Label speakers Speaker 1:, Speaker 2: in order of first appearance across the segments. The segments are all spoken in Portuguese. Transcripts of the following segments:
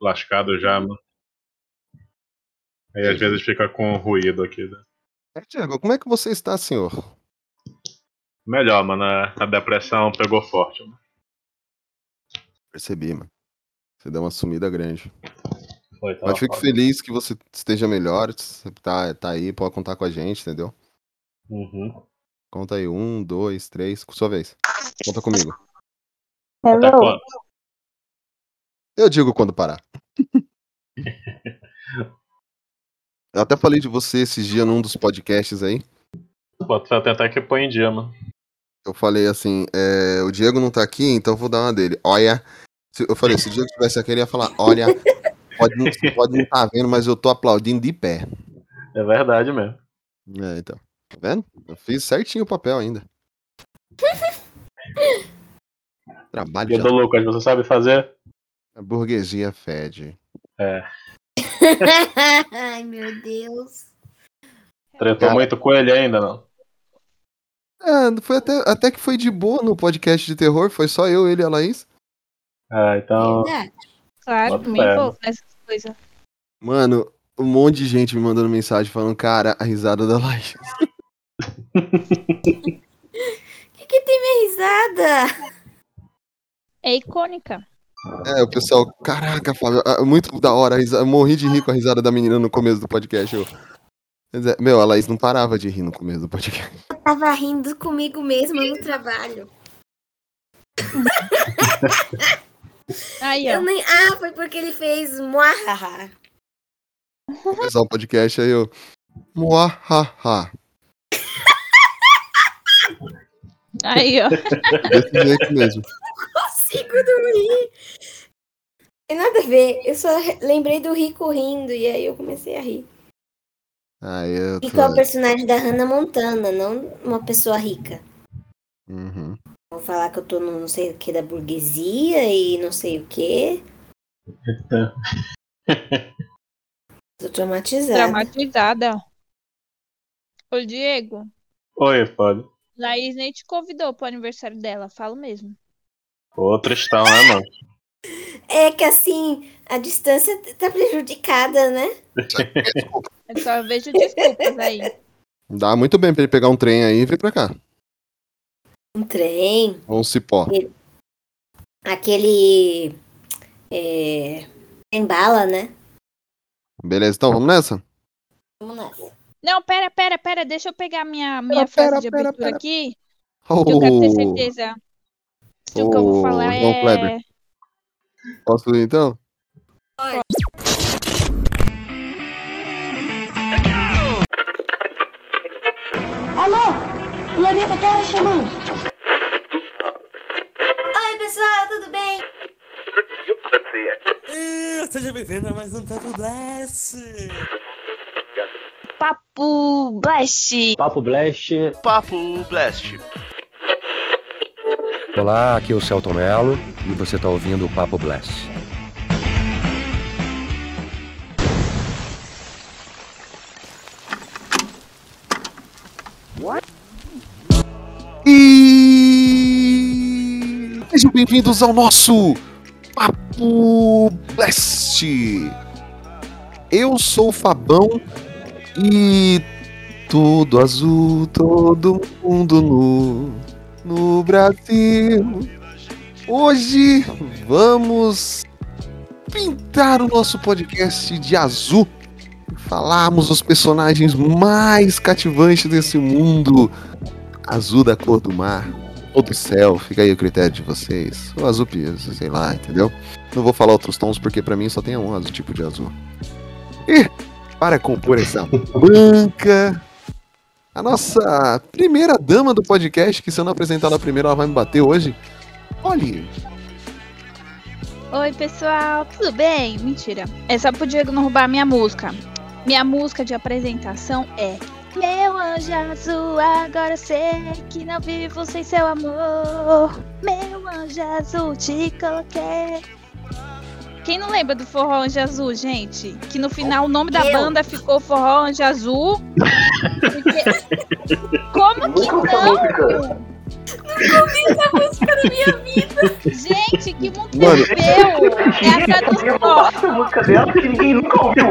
Speaker 1: lascado já, mano. Aí às vezes fica com ruído aqui. Né?
Speaker 2: É, Tiago, como é que você está, senhor?
Speaker 1: Melhor, mano. A a depressão pegou forte. Mano.
Speaker 2: Percebi, mano. Você deu uma sumida grande.
Speaker 1: Foi,
Speaker 2: Mas fico
Speaker 1: foda.
Speaker 2: feliz que você esteja melhor. Você tá, tá aí, pode contar com a gente, entendeu?
Speaker 1: Uhum.
Speaker 2: Conta aí, um, dois, três, com sua vez. Conta comigo.
Speaker 1: Até
Speaker 3: Hello.
Speaker 2: Eu digo quando parar. Eu até falei de você esses dias num dos podcasts aí.
Speaker 1: Pra tentar que põe em dia, mano.
Speaker 2: Eu falei assim, é, o Diego não tá aqui, então eu vou dar uma dele. Olha, se- eu falei, se o Diego tivesse aqui, ele ia falar, olha, pode não, você pode não tá vendo, mas eu tô aplaudindo de pé.
Speaker 1: É verdade mesmo.
Speaker 2: É, então. Tá vendo? Eu fiz certinho o papel ainda. Trabalho
Speaker 1: E
Speaker 2: de
Speaker 1: do Lucas, você sabe fazer?
Speaker 2: A burguesia fede.
Speaker 1: É.
Speaker 3: Ai, meu Deus.
Speaker 1: Tretou
Speaker 2: Cara.
Speaker 1: muito com ele ainda, não?
Speaker 2: É, foi até, até que foi de boa no podcast de terror, foi só eu, ele e a Laís.
Speaker 1: Ah, então.
Speaker 3: Verdade.
Speaker 4: Claro,
Speaker 1: Bota
Speaker 4: envolvo nessas coisas.
Speaker 2: Mano, um monte de gente me mandando mensagem falando, cara, a risada da Laís.
Speaker 3: O que, que tem minha risada?
Speaker 4: É icônica.
Speaker 2: É, o pessoal, caraca, Fábio, é muito da hora, a risada, eu morri de rir com a risada da menina no começo do podcast. Eu... Meu, a Laís não parava de rir no começo do podcast.
Speaker 3: Eu tava rindo comigo mesma no trabalho.
Speaker 4: Aí, ó.
Speaker 3: Eu nem... Ah, foi porque ele fez muahaha.
Speaker 2: Começar o podcast aí eu. Muahaha.
Speaker 4: Aí, ó.
Speaker 2: Desse jeito mesmo.
Speaker 3: Consigo dormir. Tem nada a ver. Eu só re- lembrei do Rico rindo e aí eu comecei a rir.
Speaker 2: Aí eu
Speaker 3: Rico é o personagem da Hannah Montana, não uma pessoa rica.
Speaker 2: Uhum.
Speaker 3: Vou falar que eu tô no não sei o que da burguesia e não sei o que. Tô traumatizada.
Speaker 4: Traumatizada. Ô, Diego,
Speaker 1: Oi, pode.
Speaker 4: Laís nem te convidou pro aniversário dela, falo mesmo.
Speaker 1: Pô, Tristão, né, mano?
Speaker 3: É que assim, a distância tá prejudicada, né?
Speaker 4: Eu só vejo desculpas aí.
Speaker 2: Dá muito bem pra ele pegar um trem aí e vir pra cá.
Speaker 3: Um trem,
Speaker 2: Ou um cipó.
Speaker 3: aquele. É. Tem bala, né?
Speaker 2: Beleza, então vamos nessa?
Speaker 3: Vamos nessa.
Speaker 4: Não, pera, pera, pera. Deixa eu pegar minha, minha
Speaker 2: Pera,
Speaker 4: frase
Speaker 2: pera,
Speaker 4: de
Speaker 2: pera,
Speaker 4: abertura
Speaker 2: pera.
Speaker 4: aqui.
Speaker 2: Oh,
Speaker 4: Que eu quero ter certeza o que eu vou falar
Speaker 2: João
Speaker 4: é...
Speaker 2: Kleber. Posso ir então?
Speaker 5: Alô? Planeta Terra chamando.
Speaker 3: Oi, pessoal, tudo bem?
Speaker 6: Seja bem-vindo a mais um Papo Blast!
Speaker 4: Papo Blast.
Speaker 7: Papo Blast.
Speaker 8: Papo Blast.
Speaker 7: Olá, aqui é o Celton Mello e você está ouvindo o Papo Blast.
Speaker 2: E sejam bem-vindos ao nosso Papo Blast. Eu sou o Fabão e tudo azul, todo mundo nu no Brasil. Hoje vamos pintar o nosso podcast de azul. Falarmos os personagens mais cativantes desse mundo azul da cor do mar ou do céu, fica aí o critério de vocês. Ou azul piso, sei lá, entendeu? Não vou falar outros tons porque pra mim só tem um azul tipo de azul. E para compor essa banca, a nossa primeira dama do podcast, que se eu não apresentar ela primeiro, ela vai me bater hoje. Olhe,
Speaker 4: Oi, pessoal, tudo bem? Mentira. É só pro Diego não roubar a minha música. Minha música de apresentação é Meu anjo azul, agora sei que não vivo sem seu amor. Meu anjo azul, te coloquei. Quem não lembra do Forró Anjo Azul, gente? Que no final o nome da banda ficou Forró Anjo Azul. Porque- Como que não?
Speaker 3: Música da minha vida.
Speaker 4: Gente, que mundo
Speaker 2: Mano.
Speaker 4: É a tradução.
Speaker 9: música dela que ninguém nunca ouviu.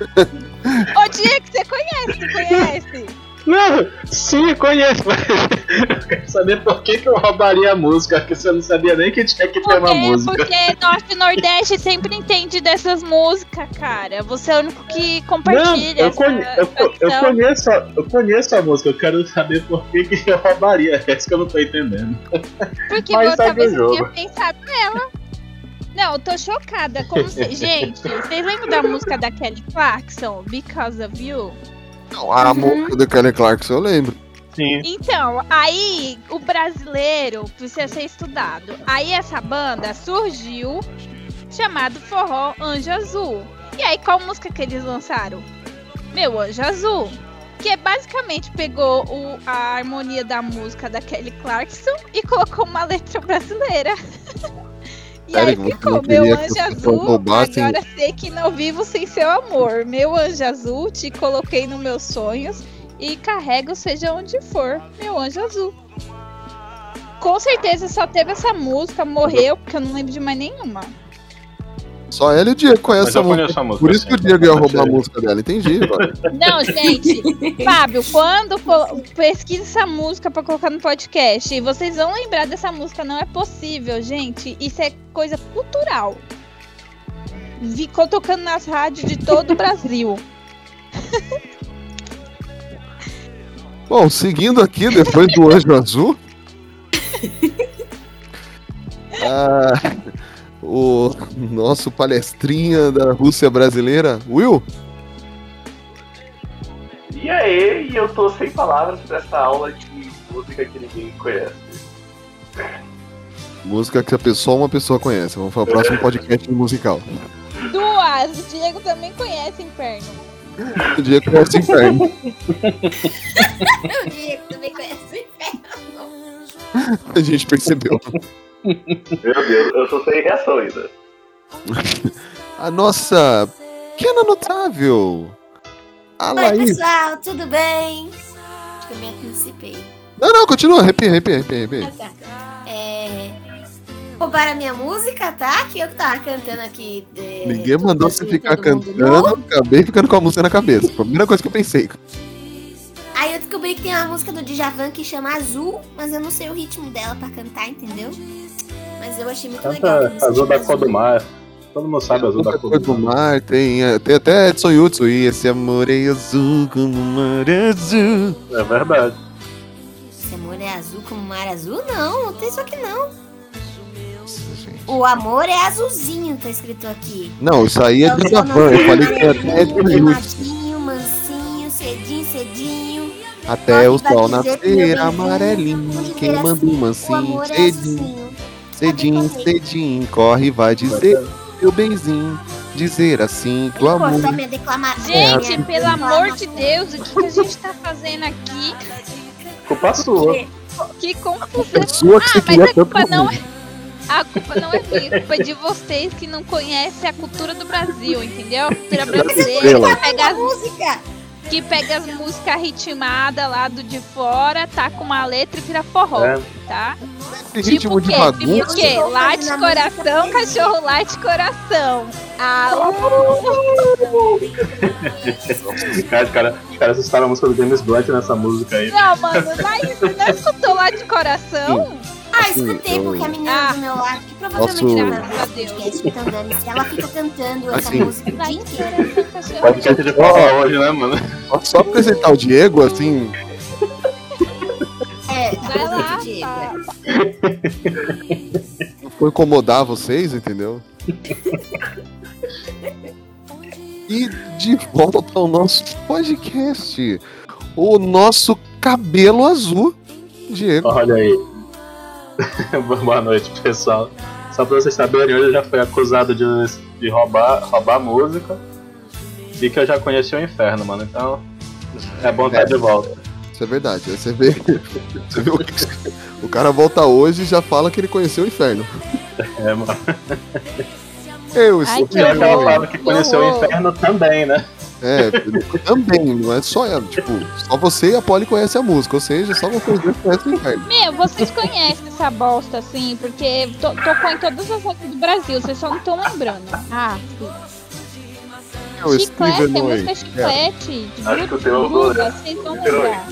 Speaker 4: Ô, Diego, você conhece, conhece?
Speaker 10: Não, sim, conheço, mas eu quero saber por que, que eu roubaria a música, porque você não sabia nem que tinha que ter uma música.
Speaker 4: porque Norte e Nordeste sempre entende dessas músicas, cara. Você é o único que
Speaker 10: Não,
Speaker 4: compartilha
Speaker 10: eu,
Speaker 4: essa,
Speaker 10: conhe- eu, eu conheço, a- eu conheço a música, eu quero saber por que, que eu roubaria. É isso que eu não tô entendendo.
Speaker 4: Porque
Speaker 10: Mas
Speaker 4: você talvez não tenha pensado nela. Não, eu tô chocada. Como se... Gente, vocês lembram da música da Kelly Clarkson, Because of You?
Speaker 2: Não, a música do Kelly Clarkson eu lembro.
Speaker 10: Sim.
Speaker 4: Então, aí o brasileiro precisa ser estudado. Aí essa banda surgiu chamado Forró Anjo Azul. E aí qual música que eles lançaram? Meu Anjo Azul. Que é basicamente pegou o- a harmonia da música da Kelly Clarkson e colocou uma letra brasileira. E
Speaker 2: Sério,
Speaker 4: aí ficou, meu anjo azul,
Speaker 2: roubassem?
Speaker 4: agora sei que não vivo sem seu amor. Meu anjo azul, te coloquei nos meus sonhos e carrego seja onde for, meu anjo azul. Com certeza só teve essa música, morreu, porque eu não lembro de mais nenhuma.
Speaker 2: Só ela e o Diego conhecem essa música.
Speaker 1: música.
Speaker 2: Por isso que o. Diego ia roubar a música dela, entendi.
Speaker 4: Não, gente, Fábio, quando pesquisa essa música pra colocar no podcast, e vocês vão lembrar dessa música, não é possível, gente. Isso é coisa cultural. Ficou tocando nas rádios de todo o Brasil.
Speaker 2: Bom, seguindo aqui, depois do Anjo Azul. ah, o nosso palestrinha da Rússia brasileira, Will.
Speaker 9: E aí, e eu tô sem palavras pra essa aula de música que ninguém conhece.
Speaker 2: Música que a pessoa uma pessoa conhece. Vamos para o próximo podcast musical.
Speaker 4: Duas! O Diego também conhece Inferno.
Speaker 2: O Diego conhece o inferno.
Speaker 3: O Diego também conhece o inferno.
Speaker 2: A gente percebeu.
Speaker 9: Meu Deus, eu tô sem reação ainda.
Speaker 2: A nossa pequena notável. A
Speaker 3: Oi,
Speaker 2: Laís.
Speaker 3: pessoal, tudo bem? Acho que eu me antecipei.
Speaker 2: Não, não, continua. Arrepia, arrepia, arrepia, arrepia.
Speaker 3: Ah, tá. É... Roubaram a minha música, tá? Que eu que tava cantando aqui. é,
Speaker 2: Ninguém mandou você
Speaker 3: e
Speaker 2: ficar cantando. Acabei ficando com a música na cabeça. Foi a primeira coisa que eu pensei.
Speaker 3: Aí eu descobri que tem uma música do Djavan que chama Azul, mas eu não sei o ritmo dela pra cantar, entendeu? Mas eu achei muito legal. a
Speaker 10: Canta
Speaker 3: música
Speaker 10: Azul da cor do mar. Todo mundo sabe Azul da cor do
Speaker 2: do
Speaker 10: mar.
Speaker 2: tem, é, tem até Edson Yutsu. E esse amor é azul como o mar é azul.
Speaker 10: É verdade.
Speaker 3: Esse amor é azul como o mar azul? Não, não tem isso aqui não. O amor é azulzinho, tá escrito aqui.
Speaker 2: Não, isso aí é
Speaker 3: Então,
Speaker 2: de
Speaker 3: só
Speaker 2: Javan. Eu falei que
Speaker 3: amarelinho,
Speaker 2: até Edson Yutsu.
Speaker 3: Mansinho, cedinho.
Speaker 2: Até o sol nascer amarelinho.
Speaker 3: dizer
Speaker 2: Queimando
Speaker 3: assim, O
Speaker 2: mansinho,
Speaker 3: é
Speaker 2: cedinho,
Speaker 3: azulzinho.
Speaker 2: cedinho,
Speaker 3: correr.
Speaker 2: cedinho. Corre, vai dizer, meu benzinho. Dizer assim que o amor.
Speaker 3: Cortou minha declamação.
Speaker 4: Gente,
Speaker 3: minha
Speaker 4: pelo amor de. Deus, o que, que a gente tá fazendo aqui?
Speaker 10: Culpa sua.
Speaker 4: Que confusão.
Speaker 2: Que você
Speaker 4: Ah, mas
Speaker 2: queria
Speaker 4: a culpa não é. A culpa não é minha, a culpa é de vocês que não conhecem a cultura do Brasil, entendeu? A cultura brasileira pega
Speaker 3: A música.
Speaker 4: Que pega as músicas ritmadas lá do de fora, tá com uma letra e vira forró,
Speaker 10: É.
Speaker 4: tá?
Speaker 2: Esse
Speaker 4: Tipo
Speaker 2: ritmo de
Speaker 4: quê? Tipo
Speaker 2: bagunça.
Speaker 4: o quê? Light coração, cachorro light coração. Ah,
Speaker 10: Os caras, os caras, os caras assustaram a música do James Blunt nessa música aí.
Speaker 4: não, mano, Laís, você não escutou light coração?
Speaker 3: Ah,
Speaker 2: Assim,
Speaker 3: escutei,
Speaker 2: eu-
Speaker 3: porque a menina
Speaker 4: Ah.
Speaker 3: do meu lado, que provavelmente
Speaker 2: Posso-
Speaker 3: não
Speaker 4: Deus.
Speaker 3: podcast, então dane-se, ela fica cantando essa
Speaker 2: Assim.
Speaker 3: música o dia inteiro.
Speaker 10: Podcast de forró hoje, né, mano?
Speaker 2: Só- Só apresentar o Diego, assim,
Speaker 3: É,
Speaker 4: Vai lá,
Speaker 3: Diego.
Speaker 2: não for incomodar vocês, entendeu? E de volta ao nosso podcast. O nosso cabelo azul, Diego.
Speaker 10: Olha aí. Boa noite, pessoal. Só pra vocês saberem, hoje eu já fui acusado de, de roubar, roubar música. E que eu já conheci o inferno, mano. Então, é bom estar
Speaker 2: É.
Speaker 10: de volta.
Speaker 2: Isso é verdade. Você vê, você vê o que o cara volta hoje e já fala que ele conheceu o inferno.
Speaker 10: É, mano.
Speaker 2: Eu
Speaker 4: Ai,
Speaker 2: estou
Speaker 4: que
Speaker 10: Pior que ela fala que conheceu o inferno também, né?
Speaker 2: É, também, não é só ela. Tipo, só você e a Polly conhecem a música, ou seja, só vocês dois conhecem o.
Speaker 4: Meu, vocês conhecem essa bosta, assim, porque to tocou em todas as rodas do Brasil, vocês só não estão lembrando. Ah,
Speaker 2: É o
Speaker 4: chiclete, a
Speaker 2: Noy.
Speaker 4: música é chiclete.
Speaker 9: Acho que o teu é Dora.
Speaker 4: vocês vão lembrar.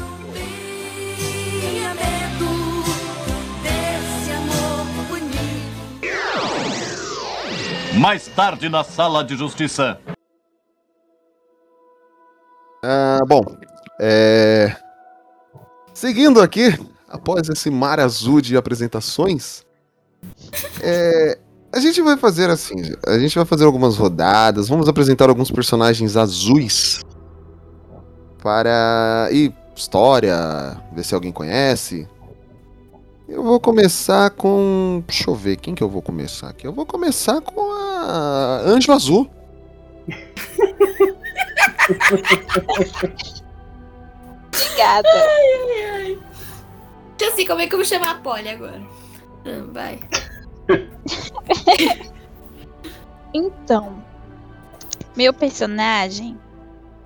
Speaker 11: Mais tarde na sala de justiça.
Speaker 2: Ah, bom, é... seguindo aqui, após esse mar azul de apresentações, é, a gente vai fazer assim, a gente vai fazer algumas rodadas, vamos apresentar alguns personagens azuis para e história, ver se alguém conhece. Eu vou começar com, deixa eu ver, quem que eu vou começar aqui? Eu vou começar com a Anjo Azul.
Speaker 4: Obrigada.
Speaker 3: Já sei como é que eu vou chamar a Polly agora. Ah, Vai.
Speaker 4: Então, meu personagem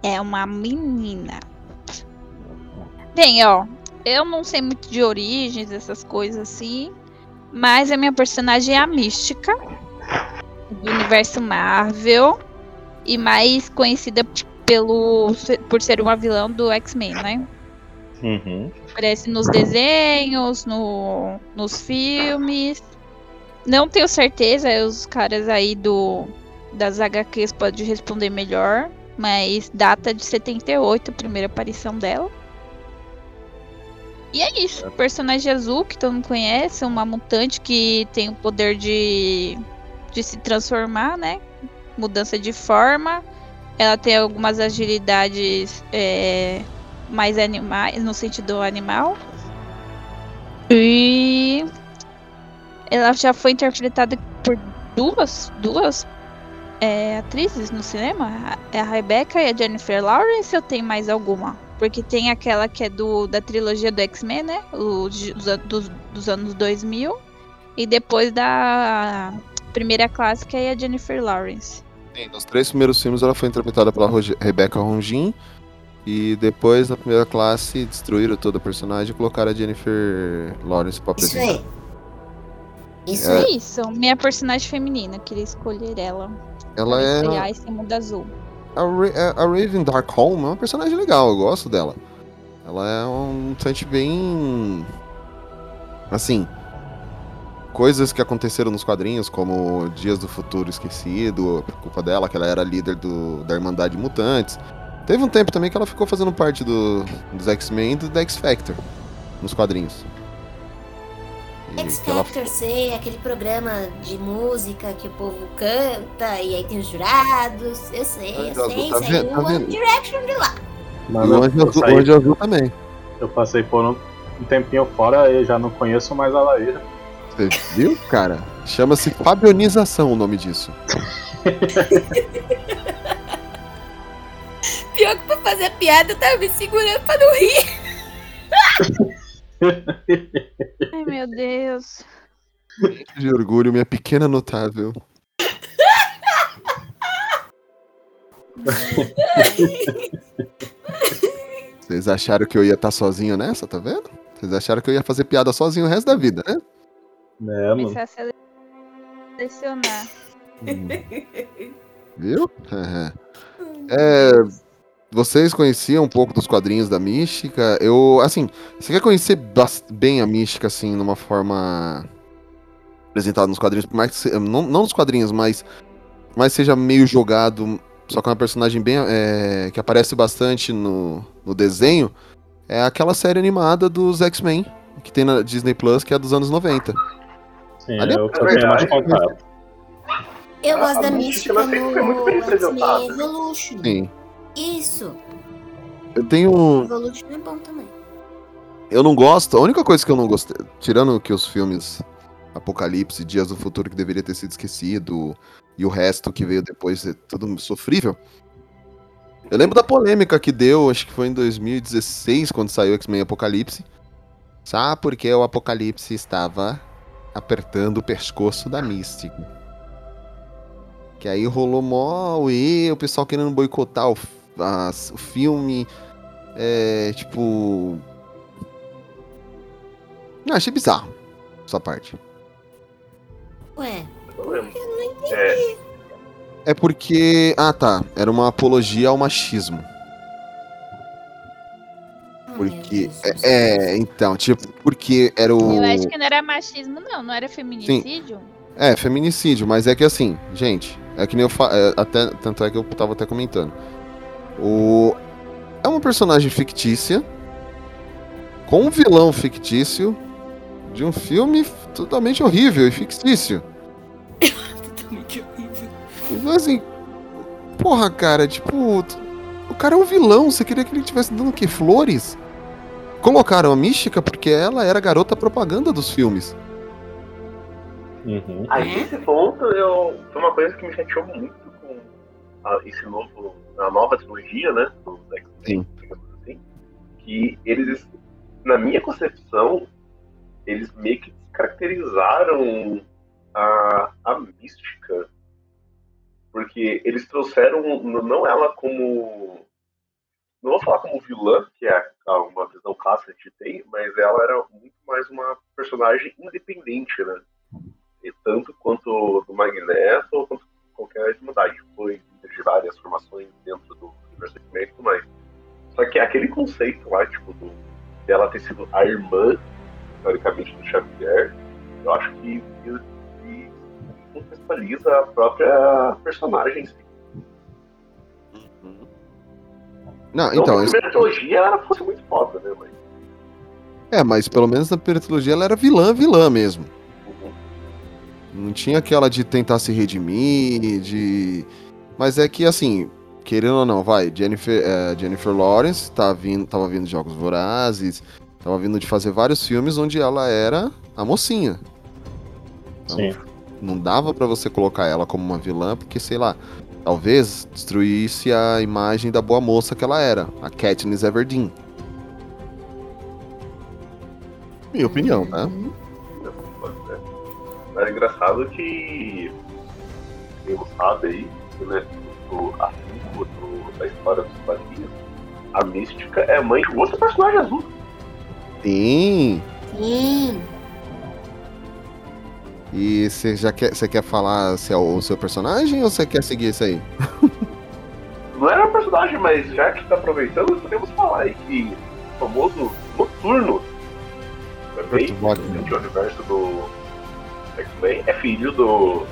Speaker 4: é uma menina. Bem, ó, eu não sei muito de origens, essas coisas assim, mas a minha personagem é a Mística, do universo Marvel, e mais conhecida pelo, por ser uma vilã do X-Men, né?
Speaker 10: Uhum.
Speaker 4: Aparece nos desenhos, no, nos filmes. Não tenho certeza, os caras aí do das HQs podem responder melhor. Mas data de 78, a primeira aparição dela. E é isso. Personagem azul que todo mundo conhece, uma mutante que tem o poder de, de se transformar, né? Mudança de forma. Ela tem algumas agilidades é, mais animais, no sentido animal. E ela já foi interpretada por duas, duas é, atrizes no cinema. É a Rebecca e a Jennifer Lawrence ou tem mais alguma? Porque tem aquela que é do, da trilogia do X-Men, né? O, dos, dos anos 2000. E depois da primeira clássica é a Jennifer Lawrence.
Speaker 2: Sim, nos três primeiros filmes ela foi interpretada pela Roge- Rebecca Ronjin. E depois, na primeira classe, destruíram toda a personagem e colocaram a Jennifer Lawrence pra
Speaker 3: Isso
Speaker 2: apresentar.
Speaker 3: aí. Isso
Speaker 2: É.
Speaker 4: Isso, minha personagem feminina, queria escolher ela.
Speaker 2: Ela
Speaker 4: pra
Speaker 2: é.
Speaker 4: esse mundo azul.
Speaker 2: A, Ra- a Raven Darkholme é uma personagem legal, eu gosto dela. Ela é um mutante bem. Assim. Coisas que aconteceram nos quadrinhos, como Dias do Futuro Esquecido, por culpa dela, que ela era líder do, da Irmandade Mutantes. Teve um tempo também que ela ficou fazendo parte do, dos X-Men e do da X-Factor nos quadrinhos. E
Speaker 3: X
Speaker 2: ela-
Speaker 3: Factor sei, aquele programa de música que o povo canta e aí tem os jurados. Eu sei, eu
Speaker 2: Tá
Speaker 3: sei, saiu
Speaker 2: Tá?
Speaker 3: One Direction de lá.
Speaker 2: E
Speaker 10: Mano,
Speaker 2: o Anjo Azul,
Speaker 10: saí-
Speaker 2: Anjo Azul também.
Speaker 10: eu passei por um, um tempinho fora e já não conheço mais a Laíra.
Speaker 2: Você viu, cara? Chama-se fabionização o nome disso.
Speaker 3: Pior que pra fazer a piada eu tava me segurando pra não rir.
Speaker 4: Ai, meu Deus.
Speaker 2: De orgulho, minha pequena notável. Vocês acharam que eu ia estar sozinho nessa, tá vendo? Vocês acharam que eu ia fazer piada sozinho o resto da vida, né?
Speaker 10: É, mano.
Speaker 4: Começar a sele- selecionar.
Speaker 2: Viu? É, vocês conheciam um pouco dos quadrinhos da Mística? Eu, assim, você quer conhecer bem a Mística, assim, numa forma apresentada nos quadrinhos, por mais que se- não, não nos quadrinhos, mas, mas seja meio jogado, só que é uma personagem bem é, que aparece bastante no, no desenho, é aquela série animada dos X-Men que tem na Disney Plus, que é dos anos 90.
Speaker 10: Sim,
Speaker 2: Ali é
Speaker 10: eu só tenho mais contato.
Speaker 3: Eu gosto
Speaker 9: a
Speaker 3: da
Speaker 9: mística,
Speaker 3: mística
Speaker 9: ela sempre foi muito
Speaker 3: no
Speaker 9: bem representada.
Speaker 3: Evolution.
Speaker 2: Sim.
Speaker 3: Isso.
Speaker 2: Eu tenho.
Speaker 3: Evolution é bom também.
Speaker 2: Eu não gosto. A única coisa que eu não gostei, tirando que os filmes Apocalipse, Dias do Futuro que deveria ter sido esquecido e o resto que veio depois é tudo sofrível. Eu lembro da polêmica que deu, acho que foi em 2016 quando saiu X-Men Apocalipse. Sabe porque o Apocalipse estava apertando o pescoço da Mística. Que aí rolou mó e o pessoal querendo boicotar o as- o filme. É. Tipo. Não, achei bizarro. Essa parte.
Speaker 3: Ué,
Speaker 9: Eu não lembro.
Speaker 3: eu não entendi.
Speaker 9: É,
Speaker 2: É porque. Ah, tá. Era uma apologia ao machismo. Porque. É, é, então, tipo, porque era o.
Speaker 4: Eu acho que não era machismo, não. Não era feminicídio?
Speaker 2: É, feminicídio, mas é que assim, gente, é que nem eu fa... é, até Tanto é que eu tava até comentando. O. É uma personagem fictícia. Com um vilão fictício. De um filme totalmente horrível e fictício.
Speaker 3: Totalmente horrível.
Speaker 2: Então, assim. Porra, cara, tipo. O cara é um vilão. Você queria que ele estivesse dando o quê? Flores? Colocaram a mística porque ela era a garota propaganda dos filmes.
Speaker 10: Uhum.
Speaker 9: Aí nesse ponto eu. Foi uma coisa que me chateou muito com a- esse novo. a nova trilogia, né? Do X-Men,
Speaker 2: Sim.
Speaker 9: digamos assim. Que eles, na minha concepção, eles meio que descaracterizaram a, a mística. Porque eles trouxeram não ela como. Não vou falar como vilã, que é uma visão clássica que a gente tem, mas ela era muito mais uma personagem independente, né? E tanto quanto do Magneto ou quanto qualquer irmandade. Foi de várias formações dentro do universo e tudo mais. Só que aquele conceito lá, tipo, do, dela ter sido a irmã, teoricamente, do Xavier, eu acho que contextualiza a própria personagem. em si.
Speaker 2: Não,
Speaker 9: Então,
Speaker 2: então,
Speaker 9: a
Speaker 2: isso-
Speaker 9: primeira trilogia ela fosse muito foda, né? Mas,
Speaker 2: é, mas pelo menos na primeira trilogia ela era vilã, vilã mesmo. Não tinha aquela de tentar se redimir, de. Mas é que assim, querendo ou não, vai, Jennifer, é, Jennifer Lawrence tá vindo, tava vindo de Jogos Vorazes, tava vindo de fazer vários filmes onde ela era a mocinha. Então,
Speaker 10: Sim.
Speaker 2: não dava pra você colocar ela como uma vilã, porque, sei lá, talvez destruísse a imagem da boa moça que ela era, a Katniss Everdeen. Minha opinião,
Speaker 9: né? Mas é engraçado que quem não sabe aí, né, do afinco do, da história dos quadrinhos, a Mística é mãe de outro personagem azul.
Speaker 2: Sim.
Speaker 3: Sim.
Speaker 2: E você já quer, você quer falar se é o seu personagem ou você quer seguir isso aí?
Speaker 9: Não era um personagem, mas já que tá aproveitando, podemos falar aí que o famoso Noturno também, do universo do X-Men, é filho do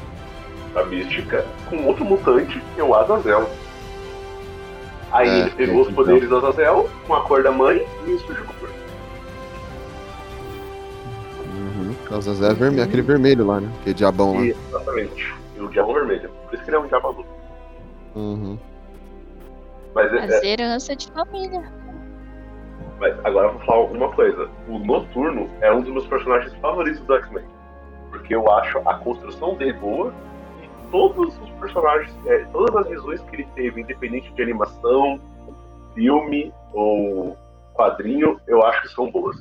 Speaker 9: da Mística com outro mutante que é o Azazel. Aí
Speaker 2: É,
Speaker 9: ele pegou os
Speaker 2: então.
Speaker 9: poderes do Azazel com a cor da mãe e surgiu
Speaker 2: Causa Zé vermelho, aquele vermelho lá, né? Que é diabão lá.
Speaker 9: Exatamente. E o Diabo Vermelho. Por isso que ele é um Diabo Azul.
Speaker 2: Uhum.
Speaker 9: Mas, é,
Speaker 4: As heranças de família.
Speaker 9: mas agora eu vou falar uma coisa. O Noturno é um dos meus personagens favoritos do X-Men. Porque eu acho a construção dele boa e todos os personagens, é, todas as visões que ele teve, independente de animação, filme ou quadrinho, eu acho que são boas.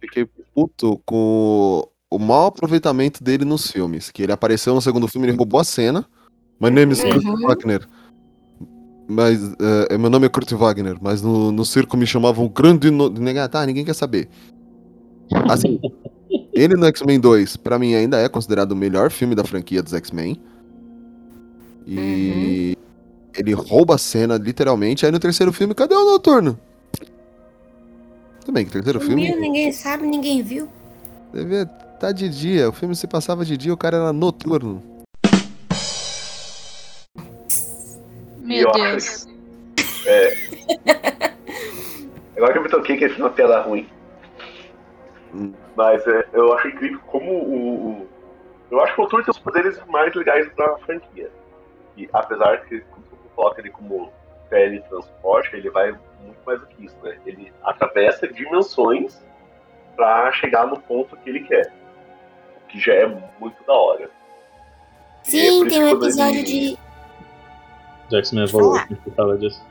Speaker 2: Fiquei puto com o mau aproveitamento dele nos filmes. Que ele apareceu no segundo filme, ele roubou a cena. My name is Kurt
Speaker 3: Uhum.
Speaker 2: Wagner. Mas, é, meu nome é Kurt Wagner, mas no, no circo me chamavam grande. No... Ninguém- Tá, ninguém quer saber. Assim, ele no X-Men 2, pra mim, ainda é considerado o melhor filme da franquia dos X-Men. E ele rouba a cena, literalmente. Aí no terceiro filme, cadê o Noturno? Bem, que o terceiro filme.
Speaker 3: Sumiu, ninguém sabe, ninguém viu.
Speaker 2: Devia estar de dia. O filme se passava de dia, o cara era noturno.
Speaker 4: Meu
Speaker 9: eu
Speaker 4: Deus.
Speaker 9: É. Agora que eu me toquei que esse é uma piada ruim. Mas é, eu acho incrível como o. o- eu acho que o Noturno tem os poderes mais legais da franquia. E apesar que você coloca ele como teletransporte, ele vai muito mais do que isso, né? Ele atravessa dimensões pra chegar no ponto que ele quer. O que já é muito da hora. É
Speaker 3: Sim,
Speaker 9: isso
Speaker 3: tem um episódio
Speaker 9: ele-
Speaker 3: de.
Speaker 10: Jackson Evolution, que fala disso.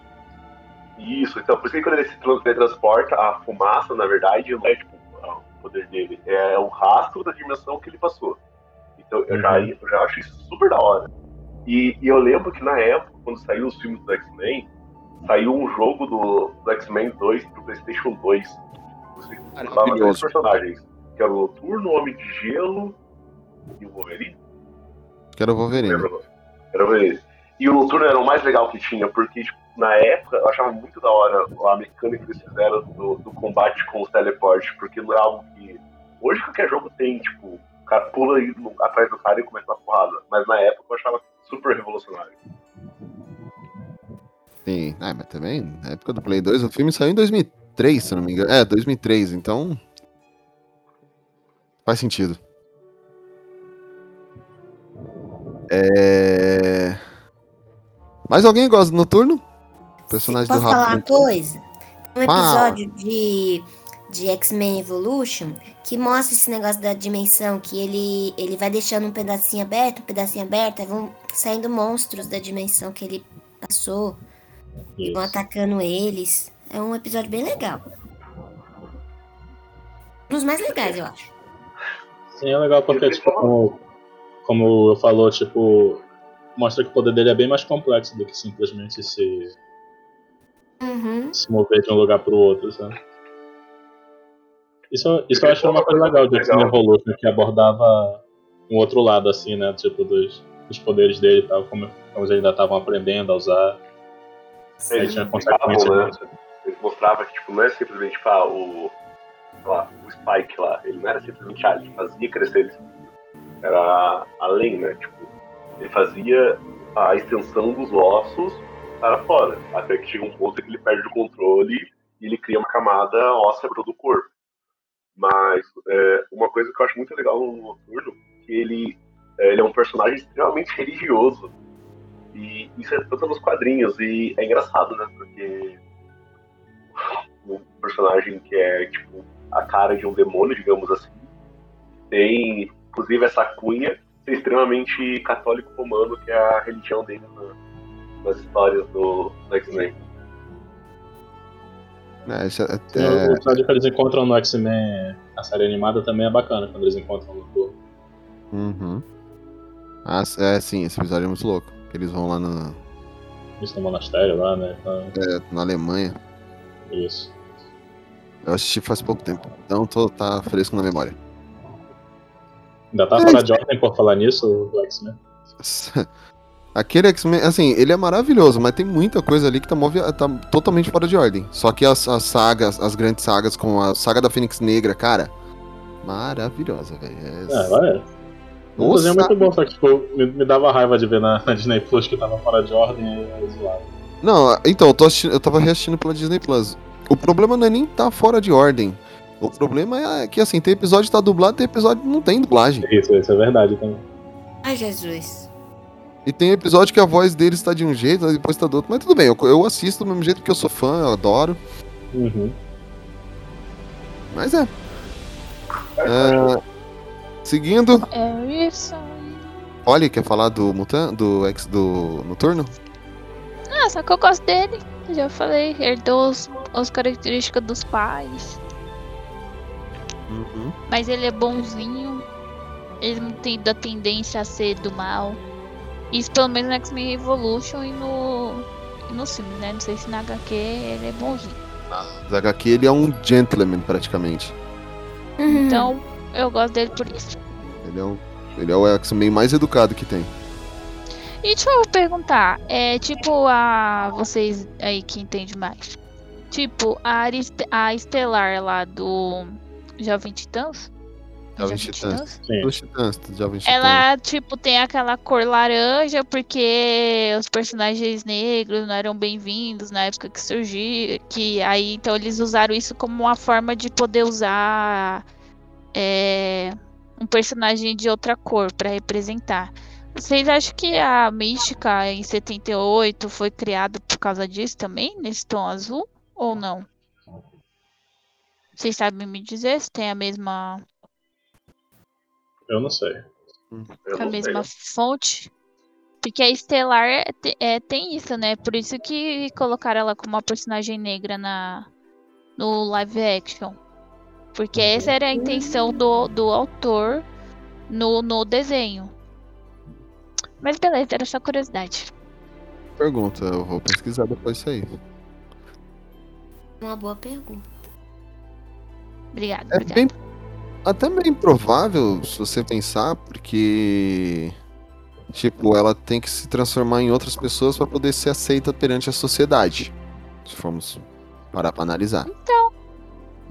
Speaker 9: Isso, então por isso que quando ele se tran- teletransporta, a fumaça, na verdade, não é tipo o poder dele, é o rastro da dimensão que ele passou. Então eu, já,
Speaker 10: Uhum.
Speaker 9: eu já acho isso super da hora. E, e eu lembro que na época, quando saiu os filmes do X-Men, saiu um jogo do, do X-Men 2 pro PlayStation 2. Você usava três personagens, que era o Noturno, o Homem de Gelo e o Wolverine.
Speaker 2: Que era o Wolverine.
Speaker 9: Era o Wolverine. E o Noturno era o mais legal que tinha, porque tipo, na época eu achava muito da hora a mecânica que eles fizeram do, do combate com os teleportes, porque não é algo que. Hoje qualquer jogo tem, tipo, o cara pula aí no- atrás do cara e começa a porrada. Mas na época eu achava super revolucionário.
Speaker 2: Sim, ah, mas também, na época do Play 2, o filme saiu em 2003, se não me engano. É, 2003, então. Faz sentido. É. Mais alguém gosta do Noturno? Personagem
Speaker 3: Posso
Speaker 2: do
Speaker 3: falar uma
Speaker 2: Rafa.
Speaker 3: coisa? Um
Speaker 2: Fala.
Speaker 3: episódio de, de X-Men Evolution que mostra esse negócio da dimensão, que ele, ele vai deixando um pedacinho aberto, um pedacinho aberto, aí vão saindo monstros da dimensão que ele passou e vão atacando eles. É um episódio bem legal. Um dos mais legais, eu acho.
Speaker 10: Sim, é legal porque, tipo, como, como eu falou, tipo, mostra que o poder dele é bem mais complexo do que simplesmente se,
Speaker 3: Uhum.
Speaker 10: se mover de um lugar pro outro, sabe? Isso, isso eu acho uma coisa legal de X-Men Evolution, que abordava um outro lado, assim, né? Tipo, dos, dos poderes dele e tal, como, como eles ainda estavam aprendendo a usar. Tinha
Speaker 9: né? Eles mostravam que tipo, não é simplesmente tipo, ah, o, lá, o Spike lá, ele não era simplesmente ah, ele fazia crescer eles. Era além, né? Tipo, ele fazia a extensão dos ossos para fora. Até que chega um ponto em que ele perde o controle e ele cria uma camada óssea para todo o corpo. Mas é, uma coisa que eu acho muito legal no Noturno que ele, é, ele é um personagem extremamente religioso. E isso é tanto nos quadrinhos, e é engraçado, né? Porque um personagem que é, tipo, a cara de um demônio, digamos assim, tem, inclusive, essa cunha ser extremamente católico romano, que é a religião dele na- nas histórias do, do X-Men.
Speaker 2: É, isso é-
Speaker 10: Sim,
Speaker 2: é-
Speaker 10: O episódio que eles encontram no X-Men, a série animada, também é bacana quando eles encontram no.
Speaker 2: Uhum. Ah, é, sim, esse episódio é muito louco. Eles vão lá na,
Speaker 10: Isso no monastério lá, né? Então,
Speaker 2: é, na Alemanha.
Speaker 10: isso.
Speaker 2: Eu assisti faz pouco tempo, então tô, tá fresco na memória.
Speaker 10: Ainda tá
Speaker 2: É,
Speaker 10: fora de ordem por falar nisso, o X-Men?
Speaker 2: Aquele X-Men, assim, ele é maravilhoso, mas tem muita coisa ali que tá, movi- tá totalmente fora de ordem. Só que as, as sagas, as grandes sagas, como a saga da Fênix Negra, cara, maravilhosa, velho.
Speaker 10: É, vai. é. O
Speaker 2: Nossa.
Speaker 10: desenho é muito bom, só que tipo, me, me dava raiva de ver na, na Disney Plus que tava fora de ordem e zoado.
Speaker 2: Não, então, eu, tô assistindo, eu tava reassistindo pela Disney Plus. O problema não é nem tá fora de ordem. O problema é que, assim, tem episódio que tá dublado, tem episódio que não tem dublagem.
Speaker 10: Isso, isso é verdade também.
Speaker 3: Ai, Jesus.
Speaker 2: E tem episódio que a voz deles tá de um jeito, depois tá do outro. Mas tudo bem, eu, eu assisto do mesmo jeito porque eu sou fã, eu adoro.
Speaker 10: Uhum.
Speaker 2: Mas é. É, Seguindo,
Speaker 4: É isso.
Speaker 2: Olha, quer falar do Mutan, do ex do Noturno?
Speaker 4: Ah, só que eu gosto dele. Já falei, herdou os, as características dos pais.
Speaker 2: Uhum.
Speaker 4: Mas ele é bonzinho. Ele não tem da tendência a ser do mal. Isso pelo menos no X-Men Evolution e no. E no filme, né? Não sei se na HQ ele é bonzinho.
Speaker 2: O HQ ele é um gentleman praticamente.
Speaker 4: Então eu gosto dele por isso.
Speaker 2: Ele é, um, ele é o X-Men mais educado que tem.
Speaker 4: E deixa eu perguntar, é tipo a vocês aí que entendem mais. Tipo, a, Ariste- a Estelar lá do Jovem Titãs?
Speaker 2: Jovem Titãs. Dos Titãs, dos Jovens
Speaker 4: Ela, tipo, tem aquela cor laranja porque os personagens negros não eram bem-vindos na época que surgiu. Que aí, então, eles usaram isso como uma forma de poder usar é, um personagem de outra cor pra representar. Vocês acham que a Mística em 78 foi criada por causa disso também, nesse tom azul? Ou não? Vocês sabem me dizer se tem a mesma,
Speaker 10: Eu não sei.
Speaker 9: Eu
Speaker 4: a
Speaker 9: não
Speaker 4: mesma
Speaker 9: sei.
Speaker 4: fonte? Porque a Estelar é, é- tem isso, né? Por isso que colocaram ela como uma personagem negra na, no live action. Porque essa era a intenção do, do autor no, no desenho. Mas beleza, era só curiosidade.
Speaker 2: Pergunta, eu vou pesquisar depois isso aí.
Speaker 3: Uma boa pergunta.
Speaker 4: Obrigada,
Speaker 2: É
Speaker 4: obrigada.
Speaker 2: bem, até bem provável, se você pensar, porque. Tipo, ela tem que se transformar em outras pessoas para poder ser aceita perante a sociedade. Se formos parar pra analisar.
Speaker 4: Então.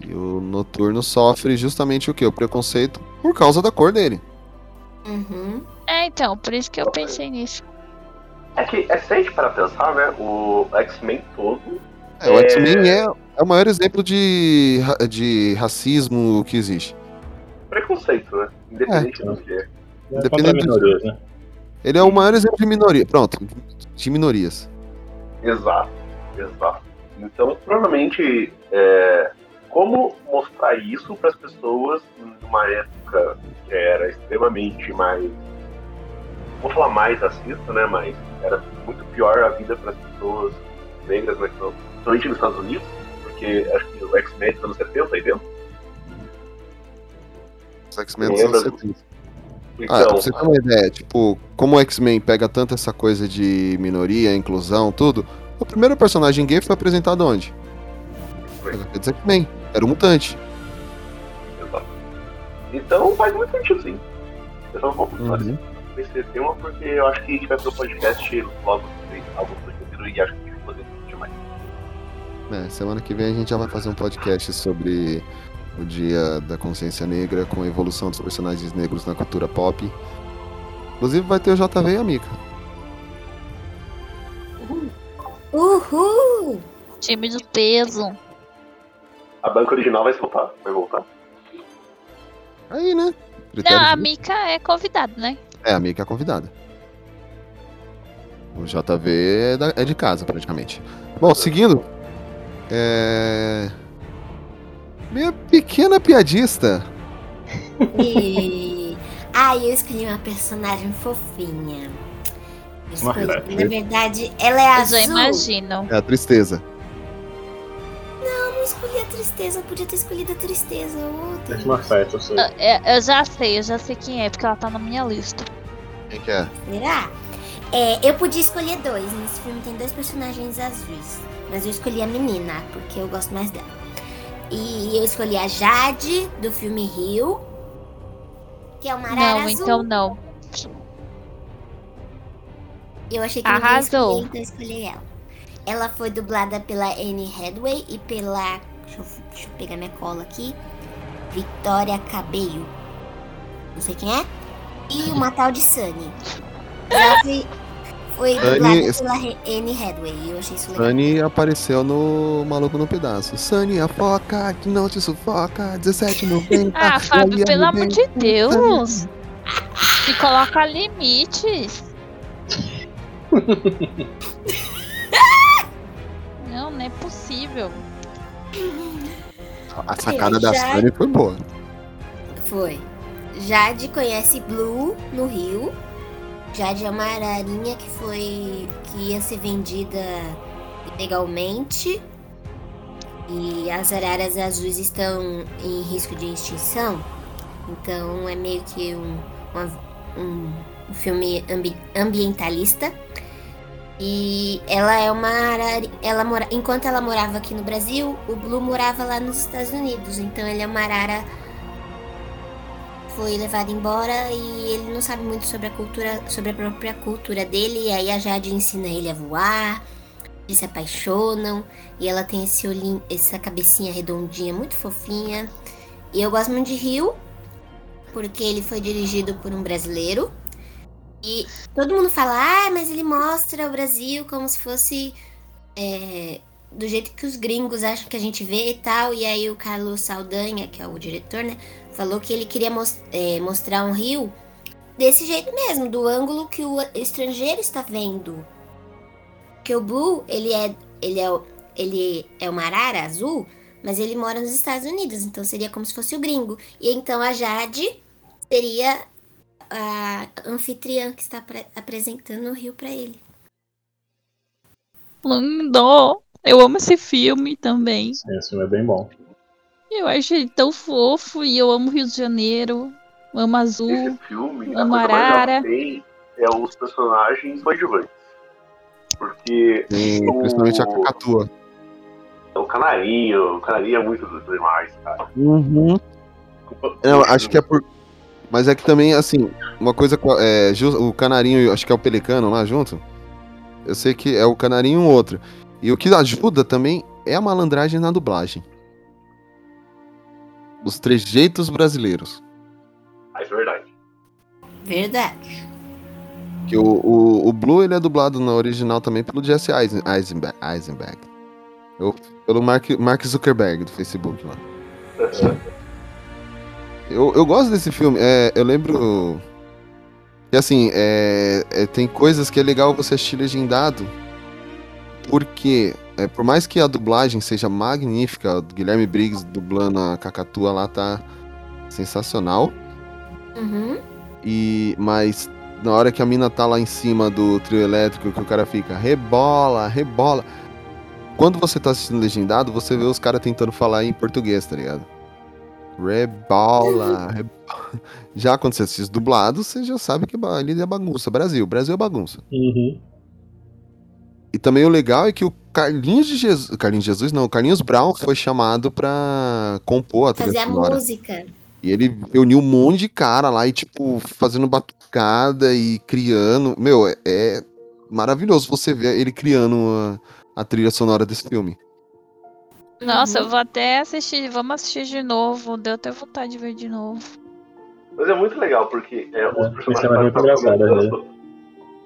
Speaker 2: E o noturno sofre justamente o quê? O preconceito por causa da cor dele.
Speaker 3: Uhum.
Speaker 4: É, então, por isso que eu pensei nisso.
Speaker 9: É que, é se a gente para pensar, né? O X-Men todo.
Speaker 2: É, o X-Men é, é o maior exemplo de, de racismo que existe.
Speaker 9: preconceito, né? Independente do que é.
Speaker 10: É
Speaker 2: Independente do-
Speaker 10: minorias, né?
Speaker 2: Ele é o maior exemplo de minoria. Pronto, de minorias.
Speaker 9: Exato, exato. Então, provavelmente, é, como mostrar isso para as pessoas numa época que era extremamente mais. Vou falar mais racista, né? Mas era muito pior a vida para as pessoas negras, né? Principalmente nos Estados Unidos, porque acho que o X-Men dos anos 70 aí dentro.
Speaker 2: Os X-Men dos anos
Speaker 9: Lembra?
Speaker 2: 70. Ah,
Speaker 9: Então,
Speaker 2: pra você ter uma ideia, tipo, como o X-Men pega tanto essa coisa de minoria, inclusão, tudo, o primeiro personagem gay foi apresentado onde?
Speaker 9: Foi.
Speaker 2: X-Men, era um mutante.
Speaker 9: Exato. Então faz muito sentido, sim. Eu só vou
Speaker 2: Uhum.
Speaker 9: esse tema porque eu acho que a gente vai fazer um podcast logo do gênero e acho que a gente vai poder discutir mais.
Speaker 2: É, semana que vem a gente já vai fazer um podcast sobre o Dia da Consciência Negra com a evolução dos personagens negros na cultura pop. Inclusive vai ter o JV e a Mika.
Speaker 3: Uhul!
Speaker 4: Time do peso.
Speaker 9: A banca original vai voltar, vai voltar.
Speaker 2: Aí, né?
Speaker 4: Não,
Speaker 2: Critério
Speaker 4: a
Speaker 2: de-
Speaker 4: Mika é convidada, né?
Speaker 2: É, a Mika é convidada. O JV é, da- é de casa, praticamente. Bom, seguindo. É. Minha pequena piadista.
Speaker 3: E... Ah, eu escolhi uma personagem fofinha. Eu escolhi- na verdade, ela é
Speaker 4: Eu já
Speaker 3: azul.
Speaker 4: imagino.
Speaker 2: É a tristeza.
Speaker 3: Eu não escolhi a tristeza, eu podia ter escolhido a tristeza. Oh,
Speaker 10: uma festa, eu sei.
Speaker 4: Eu, eu- já sei, eu já sei quem é, porque ela tá na minha lista.
Speaker 2: Quem que é?
Speaker 3: Será? É, eu podia escolher dois. Nesse filme tem dois personagens azuis. Mas eu escolhi a menina, porque eu gosto mais dela. E eu escolhi a Jade, do filme Rio. Que é uma arara
Speaker 4: Não,
Speaker 3: azul.
Speaker 4: então não.
Speaker 3: Eu achei que ninguém ia
Speaker 4: Arrasou.
Speaker 3: escolher, então eu escolhi ela. Ela foi dublada pela Anne Hathaway e pela. Deixa eu, deixa eu pegar minha cola aqui. Victoria Cabello. Não sei quem é. E uma tal de Sunny. Ela foi, foi
Speaker 2: Sunny-
Speaker 3: dublada pela Anne Hathaway. E eu achei isso legal.
Speaker 2: Sunny apareceu no Maluco no Pedaço. Sunny, a foca que não te sufoca. 17,90.
Speaker 4: Ah, Fábio, pelo amor de Deus. Se coloca limites. Não, é possível.
Speaker 2: A sacada da
Speaker 3: Já-
Speaker 2: Sunny foi boa.
Speaker 3: Foi. Jade conhece Blue no Rio. Jade é uma ararinha que foi. que ia ser vendida ilegalmente. E as araras azuis estão em risco de extinção. Então é meio que um, uma- um, um filme ambi- ambientalista. E ela é uma arara. Ela mora, enquanto ela morava aqui no Brasil, o Blue morava lá nos Estados Unidos. Então ele é uma arara foi levado embora e ele não sabe muito sobre a cultura, sobre a própria cultura dele. E aí a Jade ensina ele a voar, eles se apaixonam e ela tem esse olhinho, essa cabecinha redondinha muito fofinha. E eu gosto muito de Rio, porque ele foi dirigido por um brasileiro. E todo mundo fala, ah, mas ele mostra o Brasil como se fosse é, do jeito que os gringos acham que a gente vê e tal. E aí o Carlos Saldanha, que é o diretor, né? falou que ele queria mos- é, mostrar um rio desse jeito mesmo, do ângulo que o estrangeiro está vendo. Que o Blue, ele é, ele é, ele é uma arara azul, mas ele mora nos Estados Unidos, então seria como se fosse o gringo. E então a Jade seria a anfitriã que está apre- apresentando o rio para ele.
Speaker 4: Lindo! Eu amo esse filme também.
Speaker 10: Sim, esse filme é bem bom.
Speaker 4: Eu acho ele tão fofo e eu amo Rio de Janeiro. Amo azul.
Speaker 9: Esse filme, a
Speaker 4: Amo
Speaker 9: coisa mais
Speaker 4: arara.
Speaker 9: é os personagens coadjuvantes. Porque
Speaker 2: Sim, principalmente a
Speaker 9: o,
Speaker 2: cacatua.
Speaker 9: o Canarinho. O Canarinho é muito demais, cara.
Speaker 2: Uhum. Não, acho que é por. Mas é que também, assim, uma coisa. É, o canarinho, acho que é o pelicano lá junto. Eu sei que é o canarinho e um outro. E o que ajuda também é a malandragem na dublagem. Os trejeitos brasileiros.
Speaker 9: Ah, é verdade.
Speaker 3: Verdade.
Speaker 2: Que o, o, o Blue ele é dublado na original também pelo Jesse Eisen- Eisenberg. Eisenberg. Eu- pelo Mark, Mark Zuckerberg do Facebook lá. Eu, eu gosto desse filme. É, eu lembro. Que assim, é, é, tem coisas que é legal você assistir legendado. Porque, é, por mais que a dublagem seja magnífica, o Guilherme Briggs dublando a Cacatua lá tá sensacional.
Speaker 3: Uhum.
Speaker 2: E, mas na hora que a mina tá lá em cima do trio elétrico, que o cara fica rebola, rebola. Quando você tá assistindo legendado, você vê os caras tentando falar em português, tá ligado? Rebola, rebola. Já quando você assiste dublado, você já sabe que ali é bagunça. Brasil, Brasil é bagunça.
Speaker 10: Uhum.
Speaker 2: E também o legal é que o Carlinhos de Jesus. Carlinhos de Jesus, não, o Carlinhos Brown foi chamado pra compor a trilha
Speaker 3: Fazer a
Speaker 2: sonora.
Speaker 3: música.
Speaker 2: E ele reuniu um monte de cara lá e, tipo, fazendo batucada e criando. Meu, é, é maravilhoso você ver ele criando a, a trilha sonora desse filme.
Speaker 4: Nossa,
Speaker 3: Uhum.
Speaker 4: eu vou até assistir. Vamos assistir de novo. Deu até vontade de ver de novo.
Speaker 9: Mas é muito legal, porque é, os
Speaker 10: É,
Speaker 9: personagens
Speaker 10: esse é
Speaker 9: que
Speaker 10: engraçado,
Speaker 9: comentando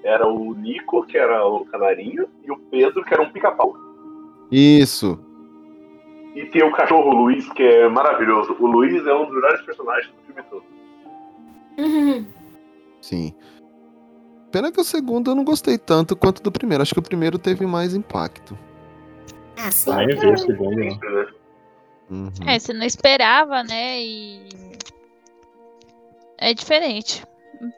Speaker 9: Era o Nico, que era o canarinho, e o Pedro, que era um pica-pau.
Speaker 2: Isso.
Speaker 9: E tem o cachorro Luiz, que é maravilhoso. O Luiz é um dos melhores personagens do filme todo.
Speaker 3: Uhum.
Speaker 2: Sim. Pena que o segundo eu não gostei tanto quanto do primeiro. Acho que o primeiro teve mais impacto.
Speaker 3: Ah, sim.
Speaker 10: Ah, eu vi o segundo, né?
Speaker 2: Uhum.
Speaker 4: É, você não esperava, né? E. É diferente.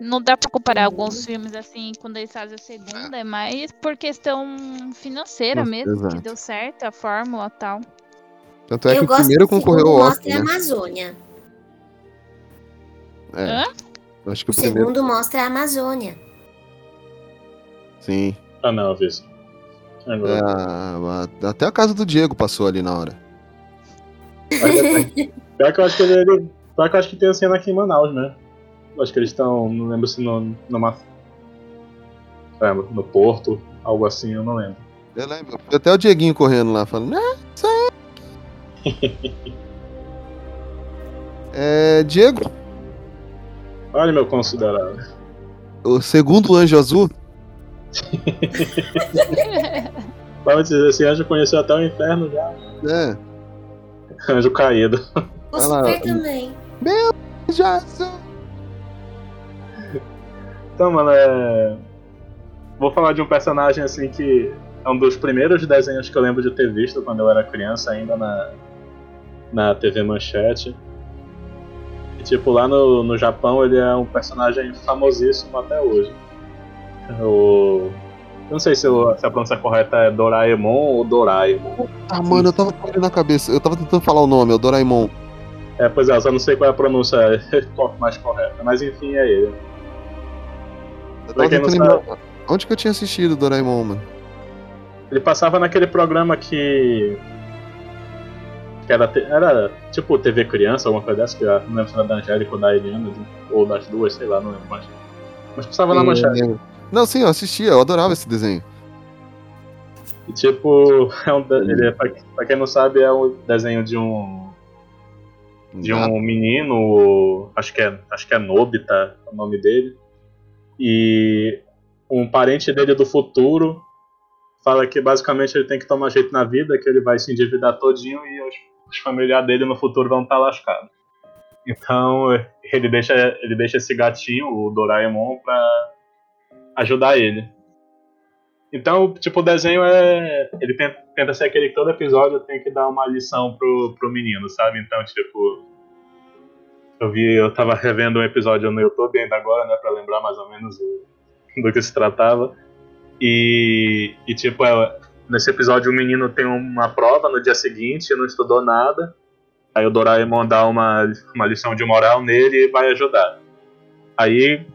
Speaker 4: Não dá pra comparar alguns filmes assim quando eles fazem a segunda, é mais por questão financeira
Speaker 2: Nossa,
Speaker 4: mesmo,
Speaker 2: exato.
Speaker 4: que deu certo, a fórmula e tal.
Speaker 2: Tanto é que
Speaker 3: eu
Speaker 2: o primeiro
Speaker 3: que o
Speaker 2: concorreu
Speaker 3: segundo
Speaker 2: ao
Speaker 3: mostra
Speaker 2: Oscar,
Speaker 3: a
Speaker 2: né?
Speaker 3: Amazônia.
Speaker 2: É.
Speaker 4: Hã?
Speaker 2: Acho que
Speaker 3: O
Speaker 2: o primeiro.
Speaker 3: segundo mostra a Amazônia.
Speaker 2: Sim.
Speaker 10: Ah, não, vi isso. Agora,
Speaker 2: É, a- até a casa do Diego passou ali na hora.
Speaker 10: Pior que eu acho que ele. Pior que eu acho que tem a cena aqui em Manaus, né? Eu acho que eles estão. Não lembro se no, numa. é, no porto, algo assim, eu não lembro.
Speaker 2: Eu lembro. Até o Dieguinho correndo lá falando. Ah, isso aí. é, Diego,
Speaker 10: Olha meu considerado.
Speaker 2: o segundo anjo azul.
Speaker 10: Vamos dizer, esse anjo conheceu até o inferno já.
Speaker 2: É.
Speaker 10: Anjo caído.
Speaker 3: O Super também.
Speaker 2: Anjo azul.
Speaker 10: Então, mano, é. Vou falar de um personagem assim que é um dos primeiros desenhos que eu lembro de ter visto quando eu era criança, ainda na, na TV Manchete. E, tipo, lá no, no Japão ele é um personagem famosíssimo até hoje. O. Eu não sei se, o- se a pronúncia correta é Doraemon ou Doraemon.
Speaker 2: Ah, mano, eu tava com ele na cabeça. Eu tava tentando falar o nome, é o Doraemon.
Speaker 10: É, pois é, eu só não sei qual é a pronúncia mais correta, mas enfim, é ele.
Speaker 2: Eu
Speaker 10: Pra
Speaker 2: tava tentando
Speaker 10: sabe-.
Speaker 2: Onde que eu tinha assistido o Doraemon, mano?
Speaker 10: Ele passava naquele programa que. que era, era tipo TV Criança, alguma coisa dessa, que eu não lembro se era da Angélica ou da Eliana, ou das duas, sei lá, não lembro mais. Mas passava na manchete.
Speaker 2: Não, sim, eu assistia, eu adorava esse desenho.
Speaker 10: E tipo, é um, ele é, pra, pra quem não sabe, é um desenho de um. de um menino, acho que é, acho que é Nobita o nome dele. E um parente dele do futuro fala que basicamente ele tem que tomar jeito na vida, que ele vai se endividar todinho e os, os familiares dele no futuro vão estar lascados. Então ele deixa, ele deixa esse gatinho, o Doraemon, pra ajudar ele. Então, tipo, o desenho é. Ele tenta, tenta ser aquele que todo episódio tem que dar uma lição pro, pro menino, sabe? Então, tipo. Eu vi, eu tava revendo um episódio no YouTube ainda agora, né, pra lembrar mais ou menos o- do que se tratava. E, e tipo, é, nesse episódio o menino tem uma prova no dia seguinte, não estudou nada. Aí o Doraemon dá uma, uma lição de moral nele e vai ajudar. Aí,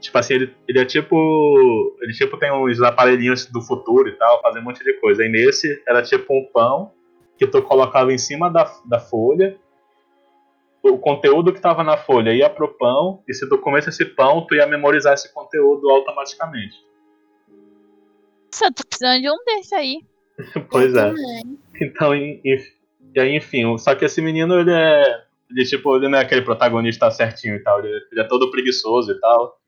Speaker 10: tipo assim, ele, ele é tipo. Ele tipo tem uns aparelhinhos do futuro e tal, fazem um monte de coisa. Aí nesse era tipo um pão que tu colocava em cima da, da folha. O conteúdo que estava na folha ia pro pão, e se tu comesse esse pão, tu ia memorizar esse conteúdo automaticamente.
Speaker 4: Nossa, eu tô precisando de um desse aí.
Speaker 10: pois é. Então, e, e- e aí, enfim, só que esse menino, ele é. Ele, tipo, ele não é aquele protagonista certinho e tal, ele, ele é todo preguiçoso e tal.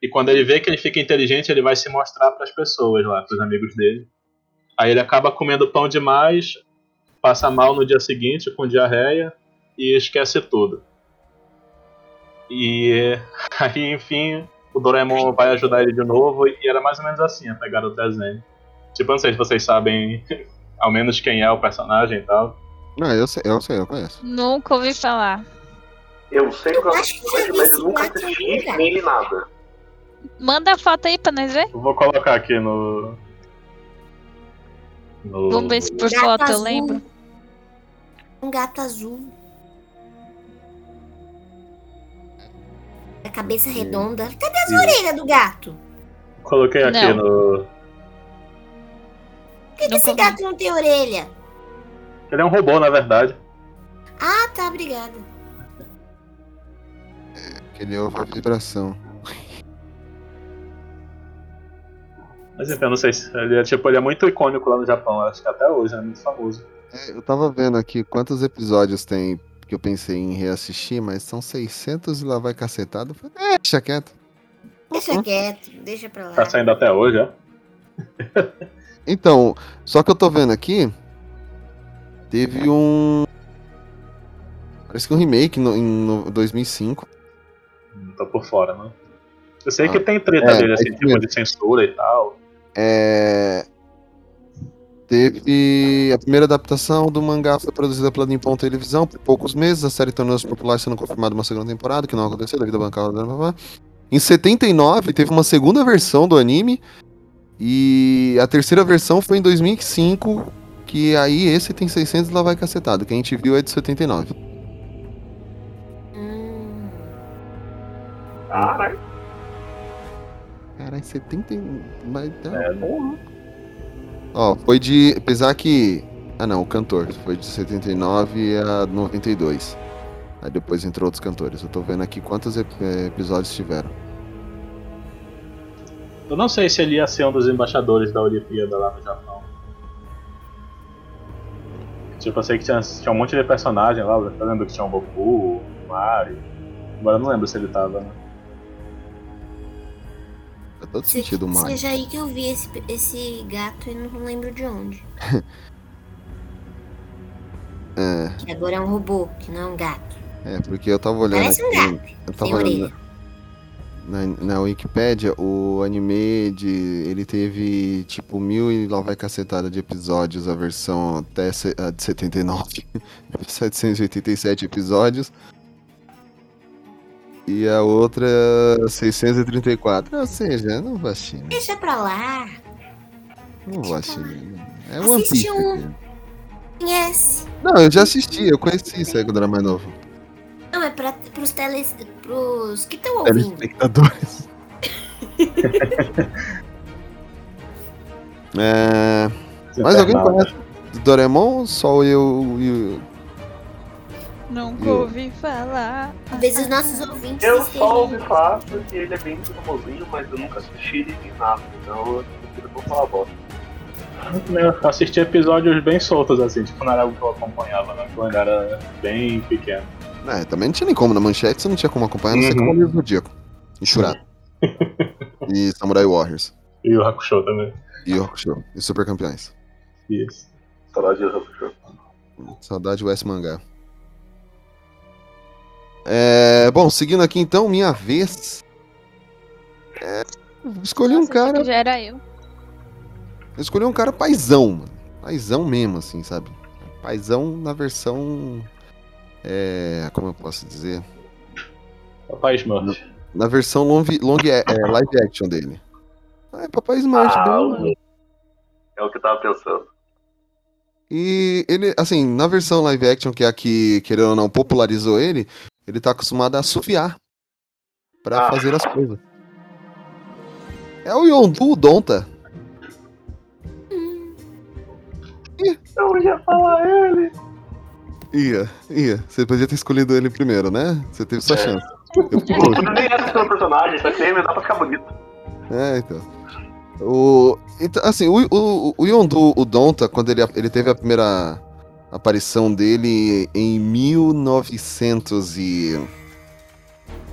Speaker 10: E quando ele vê que ele fica inteligente, ele vai se mostrar pras pessoas lá, pros amigos dele. Aí ele acaba comendo pão demais, passa mal no dia seguinte com diarreia e esquece tudo. E aí, enfim, o Doraemon vai ajudar ele de novo e era mais ou menos assim a pegada do desenho. Tipo, eu não sei se vocês sabem ao menos quem é o personagem e tal.
Speaker 2: Não, eu sei, eu sei, eu conheço.
Speaker 4: Nunca ouvi falar.
Speaker 9: Eu sei que eu
Speaker 3: acho que já vi
Speaker 9: mas eu nunca assisti nem nada.
Speaker 4: Manda a foto aí pra nós ver.
Speaker 10: Eu vou colocar aqui no. no...
Speaker 4: Vamos ver se por
Speaker 3: Gato
Speaker 4: foto eu
Speaker 3: azul.
Speaker 4: lembro.
Speaker 3: Um gato azul. A cabeça redonda. Cadê as orelhas do gato?
Speaker 10: Coloquei aqui
Speaker 4: Não.
Speaker 10: no.
Speaker 3: Por que, que esse gato não tem orelha?
Speaker 10: Ele é um robô, na verdade.
Speaker 3: Ah, tá, obrigada.
Speaker 2: Que ele ouve a vibração.
Speaker 10: Mas enfim, eu não sei se. Ele é, tipo, ele é muito icônico lá no Japão, acho que até hoje é muito famoso.
Speaker 2: É, eu tava vendo aqui quantos episódios tem que eu pensei em reassistir, mas são 600 e lá vai cacetado. É, deixa quieto.
Speaker 3: Deixa quieto, deixa pra lá.
Speaker 10: Tá saindo até hoje, é?
Speaker 2: Então, só que eu tô vendo aqui, teve um. Parece que um remake no, em no 2005.
Speaker 10: Não tô por fora, né? Eu sei
Speaker 2: Ah,
Speaker 10: que tem treta
Speaker 2: é,
Speaker 10: dele,
Speaker 2: é
Speaker 10: assim,
Speaker 2: isso
Speaker 10: tipo
Speaker 2: mesmo.
Speaker 10: de censura e tal.
Speaker 2: É. Teve a primeira adaptação do mangá foi produzida pela Nippon Televisão por poucos meses. A série tornou-se popular, sendo confirmada uma segunda temporada, que não aconteceu devido à bancada. blá, blá, blá. Em 79 teve uma segunda versão do anime e a terceira versão foi em 2005, que aí esse tem 600 e lá vai cacetado. Que a gente viu é de 79.
Speaker 3: Hum,
Speaker 9: Caralho.
Speaker 2: Caralho, 70 e- mas tá
Speaker 10: É,
Speaker 2: porra. Ó, foi de. Apesar que. Ah não, o cantor. Foi de 79 a 92. Aí depois entrou outros cantores. Eu tô vendo aqui quantos ep- eh, episódios tiveram.
Speaker 10: Eu não sei se ele ia ser um dos embaixadores da Olimpíada lá no Japão. Tipo, eu sei que tinha, tinha um monte de personagem lá, eu lembro que tinha o Goku, o Mario. Agora eu não lembro se ele tava, né?
Speaker 2: Faz todo
Speaker 3: se-
Speaker 2: sentido o Mario.
Speaker 3: Seja aí que eu vi esse, esse gato e não lembro de onde.
Speaker 2: É,
Speaker 3: Que agora é um robô, que não é um gato.
Speaker 2: é, porque eu tava olhando
Speaker 3: Parece um
Speaker 2: aqui.
Speaker 3: gato.
Speaker 2: Eu tava olhando na, na Wikipédia, o anime de. Ele teve tipo mil e lá vai cacetada de episódios, a versão até a de 79. 787 episódios. E a outra 634. Ou seja, não vou assistir.
Speaker 3: Deixa pra lá.
Speaker 2: Não vou assistir. É One
Speaker 3: Assiste um. Conhece?
Speaker 2: Não, eu já assisti, eu conheci isso aí quando era mais novo.
Speaker 3: Não, é pra, pros teles. pros que estão ouvindo.
Speaker 2: Telespectadores. é. Mais alguém
Speaker 10: Infernal.
Speaker 2: conhece do Doraemon? Só eu e o.
Speaker 4: Nunca
Speaker 2: Eu-
Speaker 4: ouvi falar.
Speaker 3: Talvez os nossos ouvintes
Speaker 9: Eu só ouvi falar porque ele é bem famosinho, mas eu nunca assisti ele nem nada. Então eu prefiro não falar bosta.
Speaker 10: Eu assisti episódios bem soltos, assim, tipo, não era algo que eu acompanhava, né? Quando era bem pequeno.
Speaker 2: É, também não tinha nem como. Na manchete você não tinha como acompanhar, não sei
Speaker 10: Uhum.
Speaker 2: como o livro do Zodíaco. E Shurata. e Samurai Warriors.
Speaker 10: E o Hakusho também.
Speaker 2: E Hakusho. E Super Campeões.
Speaker 10: Isso.
Speaker 9: Saudade de Hakusho.
Speaker 2: Saudade US Mangá. É, bom, seguindo aqui então, minha vez. É, escolhi um
Speaker 4: Nossa,
Speaker 2: cara.
Speaker 4: Já era eu.
Speaker 2: Eu escolhi um cara paizão, mano. Paizão mesmo, assim, sabe? Paizão na versão. É. Como eu posso dizer?
Speaker 10: Papai Smurf.
Speaker 2: Na versão long, long é, é, live action dele. Ah, é Papai Smurf,
Speaker 9: Ah, É o que eu tava pensando.
Speaker 2: E ele, assim, na versão live action, que é a que, querendo ou não, popularizou ele, ele tá acostumado a assoviar pra
Speaker 9: Ah.
Speaker 2: fazer as coisas. É o Yondu Donta.
Speaker 9: Eu ia falar ele.
Speaker 2: Ia, ia. Você podia ter escolhido ele primeiro, né? Você teve sua
Speaker 9: É.
Speaker 2: chance.
Speaker 9: Não nem essa pelo personagem, só que ele dá pra ficar bonito.
Speaker 2: É, então. O, então, assim, o, o, o Yondu, o Donta, quando ele, ele teve a primeira aparição dele em 1900 e...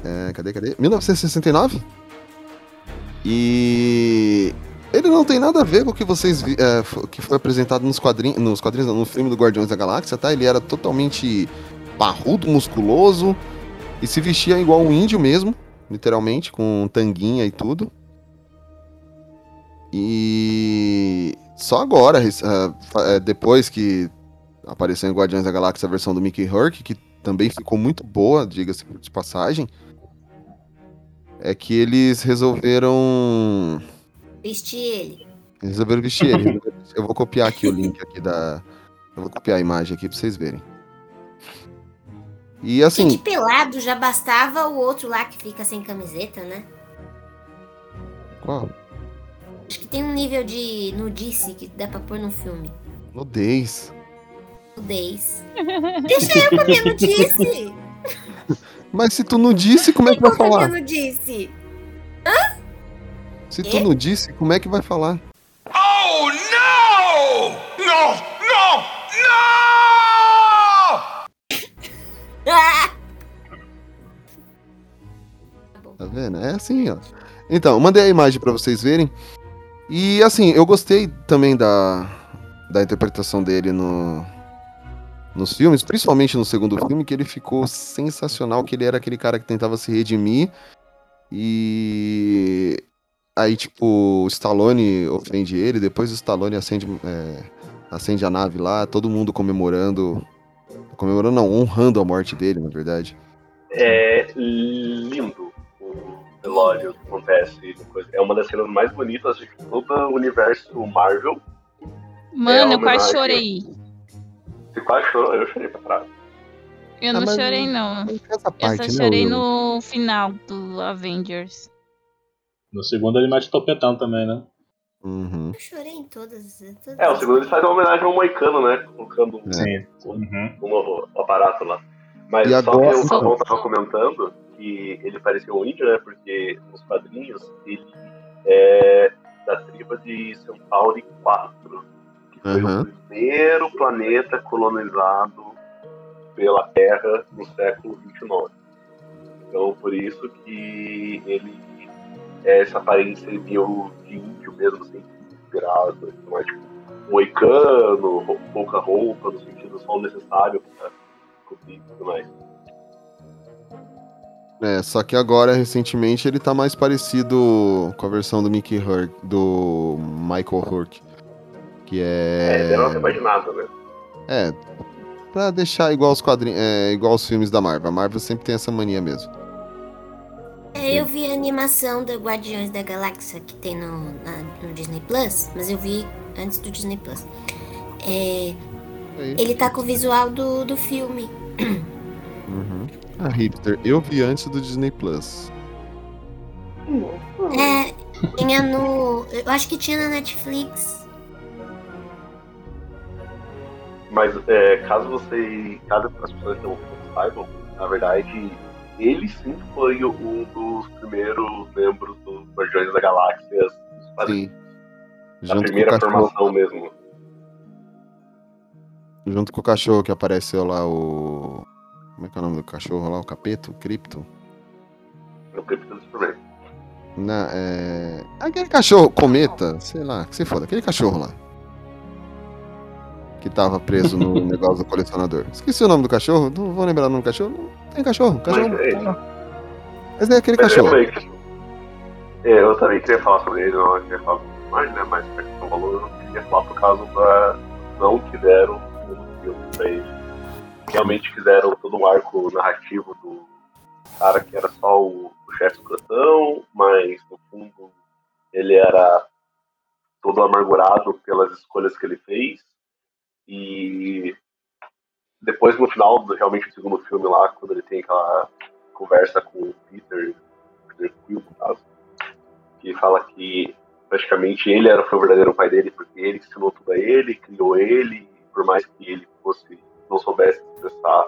Speaker 2: É, cadê, cadê? 1969? E... Ele não tem nada a ver com o que vocês vi, é, que foi apresentado nos quadrinhos, nos quadrinhos, no filme do Guardiões da Galáxia, tá? Ele era totalmente parrudo, musculoso e se vestia igual um índio mesmo, literalmente, com tanguinha e tudo. E só agora, ah, eh, depois que apareceu em Guardiões da Galáxia a versão do Mickey Rourke, que também ficou muito boa, diga-se de passagem, é que eles resolveram
Speaker 3: Vestir ele.
Speaker 2: resolveram vestir ele. Eu vou copiar aqui o link aqui da eu vou copiar a imagem aqui pra vocês verem. E assim,
Speaker 3: Gente pelado já bastava o outro lá que fica sem camiseta, né?
Speaker 2: qual?
Speaker 3: Acho que tem um nível de nudice que dá pra pôr no filme.
Speaker 2: Nudez.
Speaker 3: Nudez. Deixa eu com a minha nudice!
Speaker 2: Mas se tu não disse, como é que vai
Speaker 3: Qual que é a
Speaker 2: falar?
Speaker 3: minha nudice?
Speaker 2: Se tu não disse, como é que vai falar?
Speaker 12: Oh! No! No! No!
Speaker 3: Ah!
Speaker 2: Tá vendo? É assim, ó. Então, eu mandei a imagem pra vocês verem. E assim, eu gostei também da, da interpretação dele no, nos filmes, principalmente no segundo filme, que ele ficou sensacional, que ele era aquele cara que tentava se redimir. E aí, tipo, o Stallone ofende ele, depois o Stallone acende, é, acende a nave lá, todo mundo comemorando. Comemorando não, honrando a morte dele, na verdade.
Speaker 9: É lindo o velório que acontece. É uma das cenas mais bonitas de todo o universo Marvel.
Speaker 4: Mano,
Speaker 9: É
Speaker 4: eu quase chorei.
Speaker 9: Você quase chorou? Eu chorei pra trás.
Speaker 4: Eu
Speaker 2: Ah,
Speaker 4: não
Speaker 2: mas
Speaker 4: chorei, não.
Speaker 2: Essa
Speaker 4: Eu
Speaker 2: parte,
Speaker 4: só
Speaker 2: né,
Speaker 4: chorei no final do Avengers.
Speaker 10: No segundo ele mete topetão também, né?
Speaker 2: Uhum.
Speaker 3: Eu chorei em todas. todas
Speaker 9: É, o segundo ele faz uma homenagem ao Moicano, né? Colocando um,
Speaker 10: Sim.
Speaker 9: um novo aparato lá. Mas
Speaker 2: E
Speaker 9: só
Speaker 2: agora-
Speaker 9: que o Fabão tava comentando que ele parecia um índio, né? Porque nos quadrinhos ele é da tribo de Centauri 4, que foi o primeiro planeta colonizado pela Terra no século 29. Então, por isso que ele é essa aparência meio de índio mesmo, assim, inspirado, não é tipo moicano, pouca roupa, no sentido só o necessário pra cobrir e tudo mais.
Speaker 2: É, só que agora, recentemente, ele tá mais parecido com a versão do Mickey Hurk, do Michael Hurk. Que
Speaker 9: É,
Speaker 2: é.
Speaker 9: repaginada, né?
Speaker 2: É, pra deixar igual os quadrinhos. É, igual os filmes da Marvel. A Marvel sempre tem essa mania mesmo.
Speaker 3: É, eu vi a animação do Guardiões da Galáxia que tem no, na- no Disney Plus, mas eu vi antes do Disney Plus. É, ele tá com o visual do, do filme.
Speaker 2: Uhum. Ah, hipster, eu vi antes do Disney Plus.
Speaker 3: É, tinha no. Eu acho que tinha na Netflix.
Speaker 9: Mas é, caso você. Caso as pessoas não saibam, na verdade, ele sim foi o- um dos primeiros membros do Guardiões da Galáxia. dos.
Speaker 2: Sim.
Speaker 9: A
Speaker 2: Junto com, o
Speaker 9: primeira formação mesmo.
Speaker 2: junto com o cachorro que apareceu lá, o. Como é que é o nome do cachorro lá? O Capeto? Cripto?
Speaker 9: No Cripto do Superman.
Speaker 2: Na, é... Aquele cachorro, cometa, sei lá, que se foda, aquele cachorro lá. Que tava preso no negócio do colecionador. Esqueci o nome do cachorro, não vou lembrar o nome do cachorro. Não tem cachorro, cachorro.
Speaker 9: Mas é isso.
Speaker 2: Mas é aquele
Speaker 9: Mas
Speaker 2: cachorro.
Speaker 9: realmente, é, eu também queria falar sobre ele, não queria falar mais, né? Mas pra questão valor, eu não queria falar por causa da não que deram no filme pra ele. Realmente fizeram todo um arco narrativo do cara que era só o, o chefe do plantão, mas no fundo ele era todo amargurado pelas escolhas que ele fez. E depois no final, do, realmente o segundo filme lá, quando ele tem aquela conversa com o Peter, Peter Quill, no caso, que fala que praticamente ele era foi o verdadeiro pai dele, porque ele ensinou tudo a ele, criou ele, por mais que ele fosse não soubesse expressar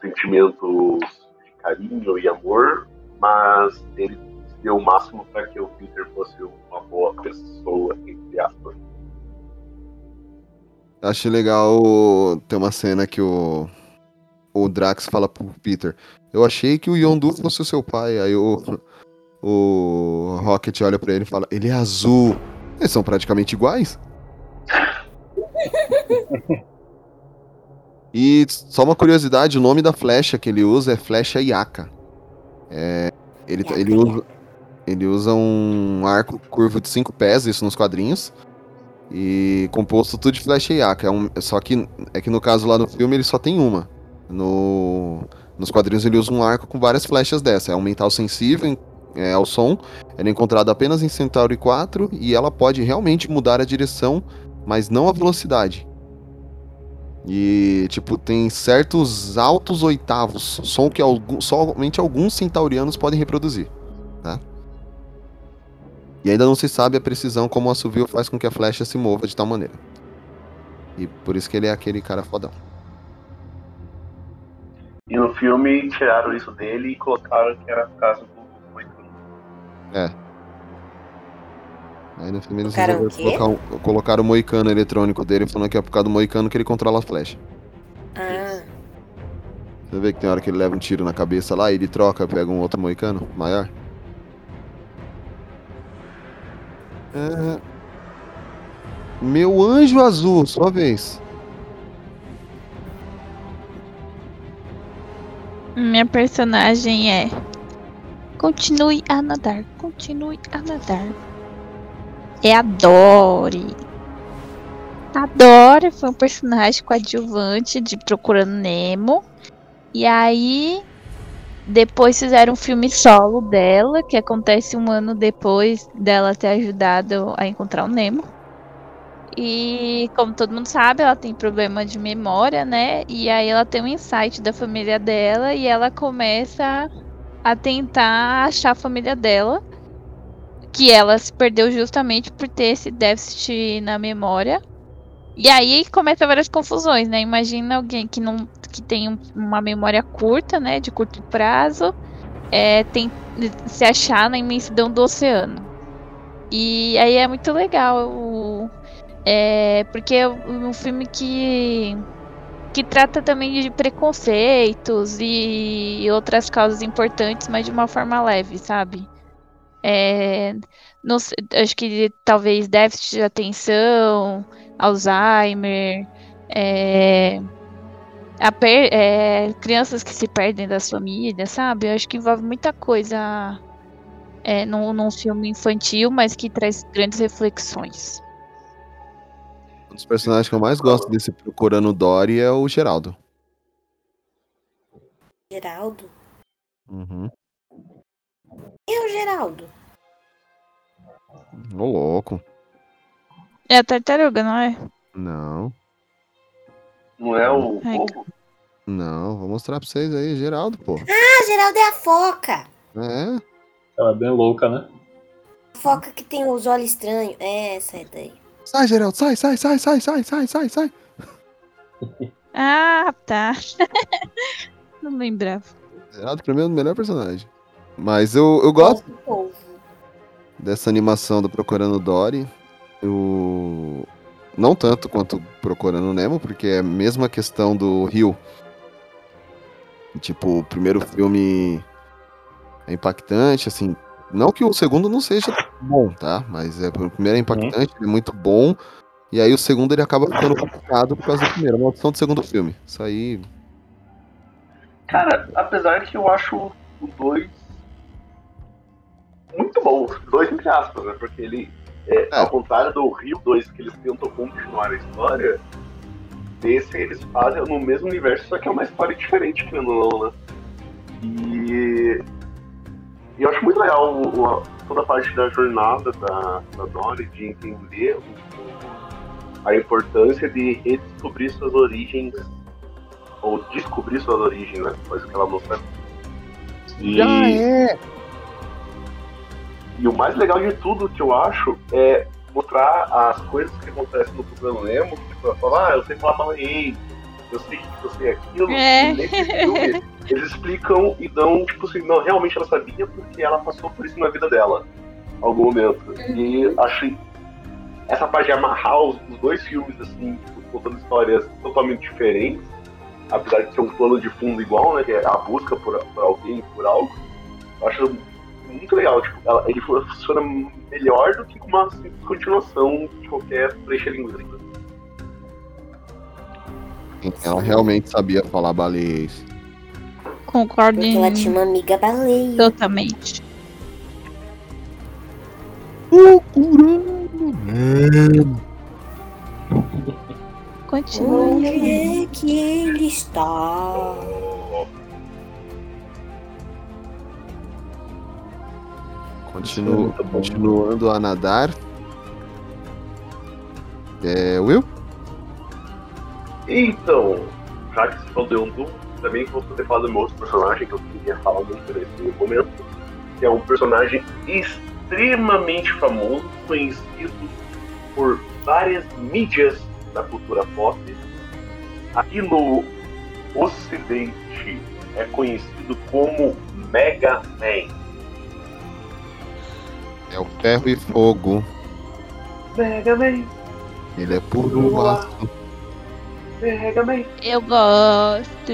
Speaker 9: sentimentos de carinho e amor, mas ele deu o máximo para que o Peter fosse uma boa pessoa, entre aspas.
Speaker 2: Acho legal ter uma cena que o, o Drax fala pro Peter. Eu achei que o Yondu fosse o seu pai. Aí o, o Rocket olha pra ele e fala: Ele é azul. Eles são praticamente iguais. E só uma curiosidade: o nome da flecha que ele usa é flecha Yaka. É, ele, ele, usa, ele usa um arco curvo de 5 pés, isso nos quadrinhos. E composto tudo de flecha Yaka. É um, só que é que no caso lá no filme ele só tem uma. No, nos quadrinhos ele usa um arco com várias flechas dessa. É um mental sensível é, ao som. Ela é encontrada apenas em Centauri 4 e ela pode realmente mudar a direção, mas não a velocidade. E, tipo, tem certos altos oitavos, som que algum, somente alguns centaurianos podem reproduzir? E ainda não se sabe a precisão como o assovio faz com que a flecha se mova de tal maneira. E por isso que ele é aquele cara fodão.
Speaker 9: E no filme tiraram isso dele e colocaram que era por causa do Moicano.
Speaker 2: É. Aí no filme eles
Speaker 3: Colocaram
Speaker 2: colocar um- colocaram o moicano eletrônico dele, falando que é por causa do moicano que ele controla a flecha.
Speaker 3: Ah,
Speaker 2: Você vê que tem hora que ele leva um tiro na cabeça lá e ele troca, pega um outro moicano maior. É... Meu anjo azul, sua vez.
Speaker 4: Minha personagem é. Continue a nadar, continue a nadar. É a Dory. A Dory foi um personagem coadjuvante de Procurando Nemo. E aí, depois fizeram um filme solo dela, que acontece um ano depois dela ter ajudado a encontrar o Nemo. E como todo mundo sabe, ela tem problema de memória, né? E aí ela tem um insight da família dela e ela começa a tentar achar a família dela. Que ela se perdeu justamente por ter esse déficit na memória. E aí começa várias confusões, né? Imagina alguém que não que tem um- uma memória curta, né? De curto prazo, é, tem se achar na imensidão do oceano. E aí é muito legal o, é, porque é um filme que que trata também de preconceitos e outras causas importantes, mas de uma forma leve, sabe? É, não acho que talvez déficit de atenção, Alzheimer, é, a per- é, crianças que se perdem das famílias, sabe? Eu acho que envolve muita coisa é, num, num filme infantil, mas que traz grandes reflexões.
Speaker 2: Um dos personagens que eu mais gosto desse Procurando Dory é o Geraldo.
Speaker 3: Geraldo?
Speaker 2: Uhum.
Speaker 3: E o Geraldo?
Speaker 2: Ô louco.
Speaker 4: É a tartaruga, não é?
Speaker 2: Não,
Speaker 9: Não é o
Speaker 4: Ai,
Speaker 9: povo?
Speaker 2: não, vou mostrar pra vocês aí, Geraldo, pô.
Speaker 3: Ah, Geraldo é a foca.
Speaker 2: É,
Speaker 10: Ela é bem louca, né?
Speaker 3: A foca que tem os olhos estranhos. É essa aí daí.
Speaker 2: sai, Geraldo, sai, sai, sai, sai, sai, sai, sai, sai.
Speaker 4: Ah, tá. não lembrava.
Speaker 2: Geraldo pra mim é o melhor personagem. Mas eu, eu gosto
Speaker 3: povo.
Speaker 2: dessa animação do Procurando Dory. Eu... Não tanto quanto Procurando Nemo, porque é a mesma questão do Rio. Tipo, o primeiro filme é impactante, assim. Não que o segundo não seja bom, tá? Mas é, o primeiro é impactante, ele é muito bom. E aí o segundo ele acaba ficando complicado por causa do primeiro. É uma opção do segundo filme. Isso aí.
Speaker 9: Cara, apesar que eu acho o 2 muito bom. Dois entre aspas, né? Porque ele, é, ao contrário do Rio 2, que eles tentam continuar a história, desse eles fazem no mesmo universo, só que é uma história diferente, ou não, né? E, e eu acho muito legal o- o- toda a parte da jornada da, da Dory, de entender o- a importância de redescobrir suas origens, ou descobrir suas origens, né? Coisa que ela não sabe. E,
Speaker 2: Já é!
Speaker 9: E o mais legal de tudo que eu acho é mostrar as coisas que acontecem no Procurando Nemo, que tipo, ela fala, ah, eu sei falar baleei, eu sei que eu sei aquilo,
Speaker 4: É.
Speaker 9: e nesse filme eles explicam e dão, tipo assim, não, realmente ela sabia porque ela passou por isso na vida dela, em algum momento. E achei essa parte de amarrar os, os dois filmes, assim, tipo, contando histórias totalmente diferentes, apesar de ser um plano de fundo igual, né, que é a busca por, por alguém, por algo, eu acho muito legal, tipo, ela- ele funciona melhor do que uma simples continuação de qualquer trecha linguística.
Speaker 2: Ela realmente sabia falar baleiês.
Speaker 4: Concordo
Speaker 3: Porque ela tinha uma amiga baleia.
Speaker 4: totalmente.
Speaker 2: Procurando Nemo.
Speaker 4: Continua.
Speaker 3: Onde é que ele está?
Speaker 2: Continuo, continuando a nadar. É, Will?
Speaker 9: Então, já que você falou de Yondu, também vou poder falar do meu outro personagem que eu queria falar muito nesse momento, que é um personagem extremamente famoso, conhecido por várias mídias da cultura pop. Aqui no Ocidente é conhecido como Mega Man.
Speaker 2: É o Ferro e Fogo.
Speaker 9: Mega Man,
Speaker 2: Ele é puro aço.
Speaker 9: Mega Man.
Speaker 4: Eu gosto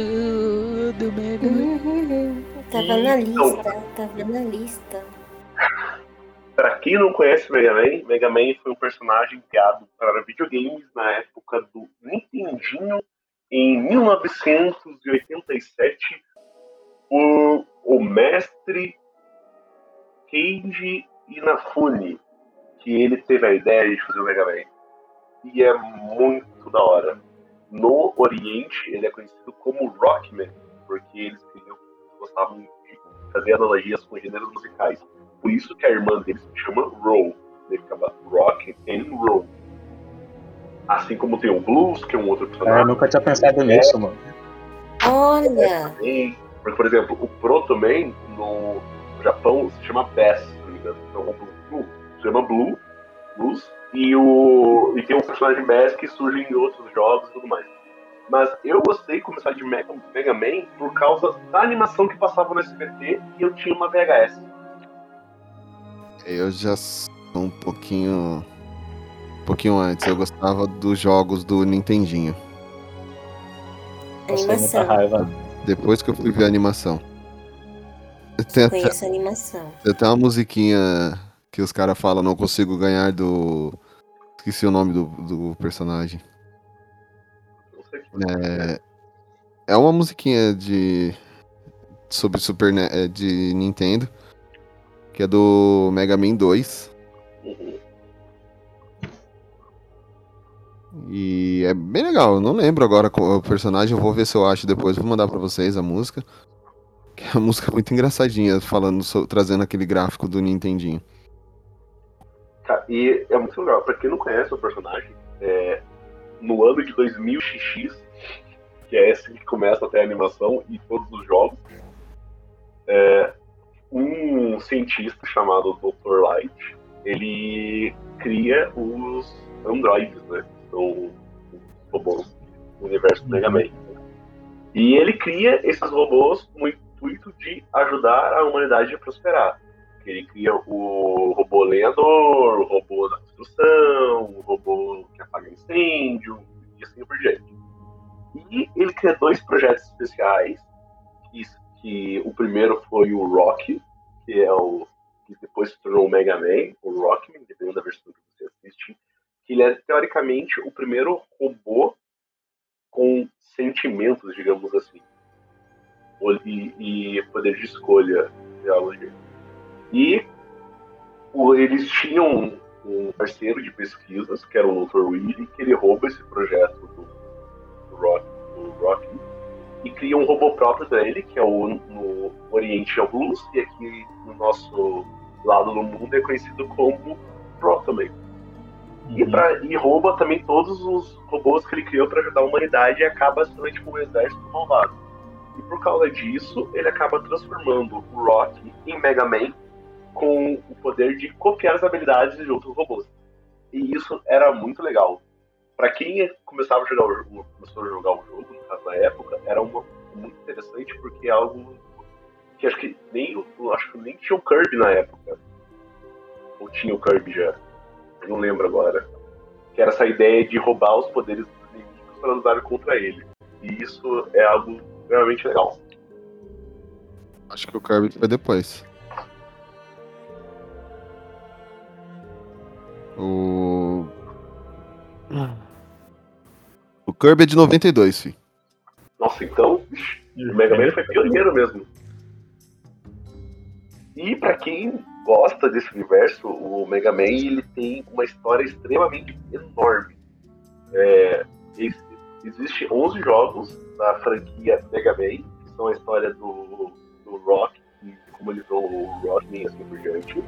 Speaker 4: do Mega
Speaker 3: Tava na
Speaker 9: Então.
Speaker 3: lista, tava na lista.
Speaker 9: Pra quem não conhece Mega Man, Mega Man foi um personagem criado para videogames na época do Nintendinho em 1987 por o mestre Keiji Inafune, que ele teve a ideia de fazer o Mega Man. E é muito da hora. No Oriente, ele é conhecido como Rockman, porque eles queriam, gostavam de fazer analogias com gêneros musicais. Por isso que a irmã dele se chama Roll. Ele ficava Rock and Roll. Assim como tem o Blues, que é um outro
Speaker 10: É,
Speaker 9: personagem.
Speaker 10: eu nunca tinha pensado nisso, mano.
Speaker 3: Olha!
Speaker 9: também. Porque, por exemplo, o Proto Man no Japão se chama Bass, Então, o Blue chama Blue, Blues, e, o, e tem um personagem Bass que surge em outros jogos e tudo mais. Mas eu gostei de começar de Mega, Mega Man por causa da animação que passava no SBT e eu tinha uma VHS.
Speaker 2: Eu já sou um pouquinho. Um pouquinho antes. Eu gostava dos jogos do Nintendinho.
Speaker 3: Animação.
Speaker 10: raiva.
Speaker 2: Depois que eu fui ver a animação. Tem até,
Speaker 3: Conheço a animação.
Speaker 2: tem até uma musiquinha que os caras falam, não consigo ganhar do. Esqueci o nome do, do personagem. É, é uma musiquinha de. Sobre Super é, de Nintendo. Que é do Mega Man 2.
Speaker 9: Uhum.
Speaker 2: E é bem legal. Eu não lembro agora o personagem. Eu vou ver se eu acho depois. Vou mandar pra vocês a música. Que é uma música muito engraçadinha, falando trazendo aquele gráfico do Nintendinho.
Speaker 9: Cara, e é muito legal. Pra quem não conhece o personagem, é, no ano de 2000XX, que é esse que começa até a animação e todos os jogos, é, um cientista chamado Dr. Light, ele cria os androides, né? São os robôs do universo do Mega Man. E ele cria esses robôs com o intuito de ajudar a humanidade a prosperar. Ele cria o robô lenhador, o robô da construção, o robô que apaga incêndio, e assim por diante. E ele cria dois projetos especiais, que, que o primeiro foi o Rock, que é o que depois se tornou o Mega Man, o Rockman, dependendo da versão que você assiste, que ele é teoricamente o primeiro robô com sentimentos, digamos assim, e, e poder de escolha. E o- eles tinham um parceiro de pesquisas, que era o Dr. Willy, que ele rouba esse projeto do, do Rock, do Rocky e cria um robô próprio dele, que é o no Oriente é o Blues, e aqui no nosso lado do mundo é conhecido como Protoman. E, pra- e rouba também todos os robôs que ele criou para ajudar a humanidade e acaba sendo tipo um exército malvado. Causa disso, ele acaba transformando o Rock em Mega Man com o poder de copiar as habilidades de outros robôs. E isso era muito legal. Pra quem começava a jogar o jogo, começou a jogar o jogo, no caso na época, era uma, muito interessante porque é algo que acho que nem acho que nem tinha o Kirby na época. Ou tinha o Kirby já. Eu não lembro agora. Que era essa ideia de roubar os poderes dos inimigos para usar contra ele. E isso é algo realmente legal.
Speaker 2: Acho que o Kirby foi depois. O. O Kirby é de 92, filho.
Speaker 9: Nossa, então, o Mega Man foi pioneiro mesmo. E pra quem gosta desse universo, o Mega Man ele tem uma história extremamente enorme. É, ex- existe 11 jogos da franquia Mega Man, que são a história do, do Rock, e como ele virou o e assim por diante.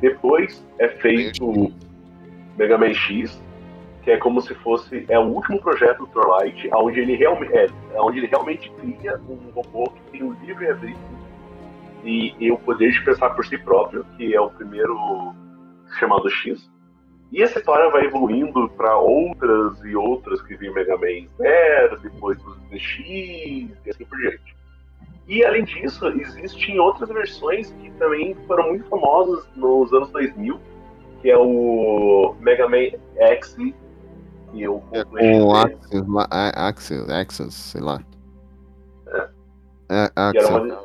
Speaker 9: Depois é feito o Mega Man X, que é como se fosse é o último projeto do Torlight, onde ele realmente é, é onde ele realmente cria um robô que tem um livre arbítrio e, e o poder de pensar por si próprio, que é o primeiro chamado X. E essa história vai evoluindo para outras e outras que vem Mega Man Zero, depois os DX e assim por diante. E além disso, existem outras versões que também foram muito famosas nos anos 2000, que é o Mega Man X, que eu
Speaker 2: É com Axel, lá- a- Axel, Axel, sei lá. É,
Speaker 9: era
Speaker 2: Axel.
Speaker 9: uma-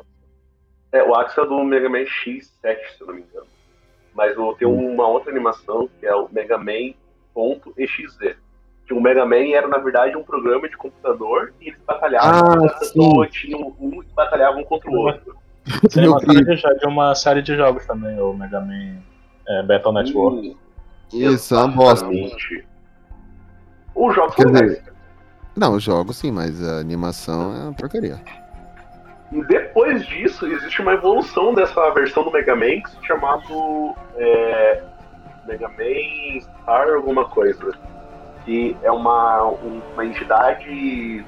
Speaker 9: É, o Axel é do Mega Man X7, se eu não me engano. Mas o- tem uma outra animação que é o Mega Man.exe. Que o Mega Man era, na verdade, um programa de computador e eles batalhavam.
Speaker 2: Ah,
Speaker 9: pessoa
Speaker 2: sim.
Speaker 9: tinha um e batalhavam um contra o outro.
Speaker 10: Essa animação é de, já de uma série de jogos também, o Mega Man é, Battle Network.
Speaker 2: Isso, é uma bosta.
Speaker 9: Os jogos são
Speaker 2: não, eu jogo sim, mas a animação é uma porcaria.
Speaker 9: E depois disso, existe uma evolução dessa versão do Mega Man que se chamado é, Mega Man Star alguma coisa. Que é uma, um- uma entidade de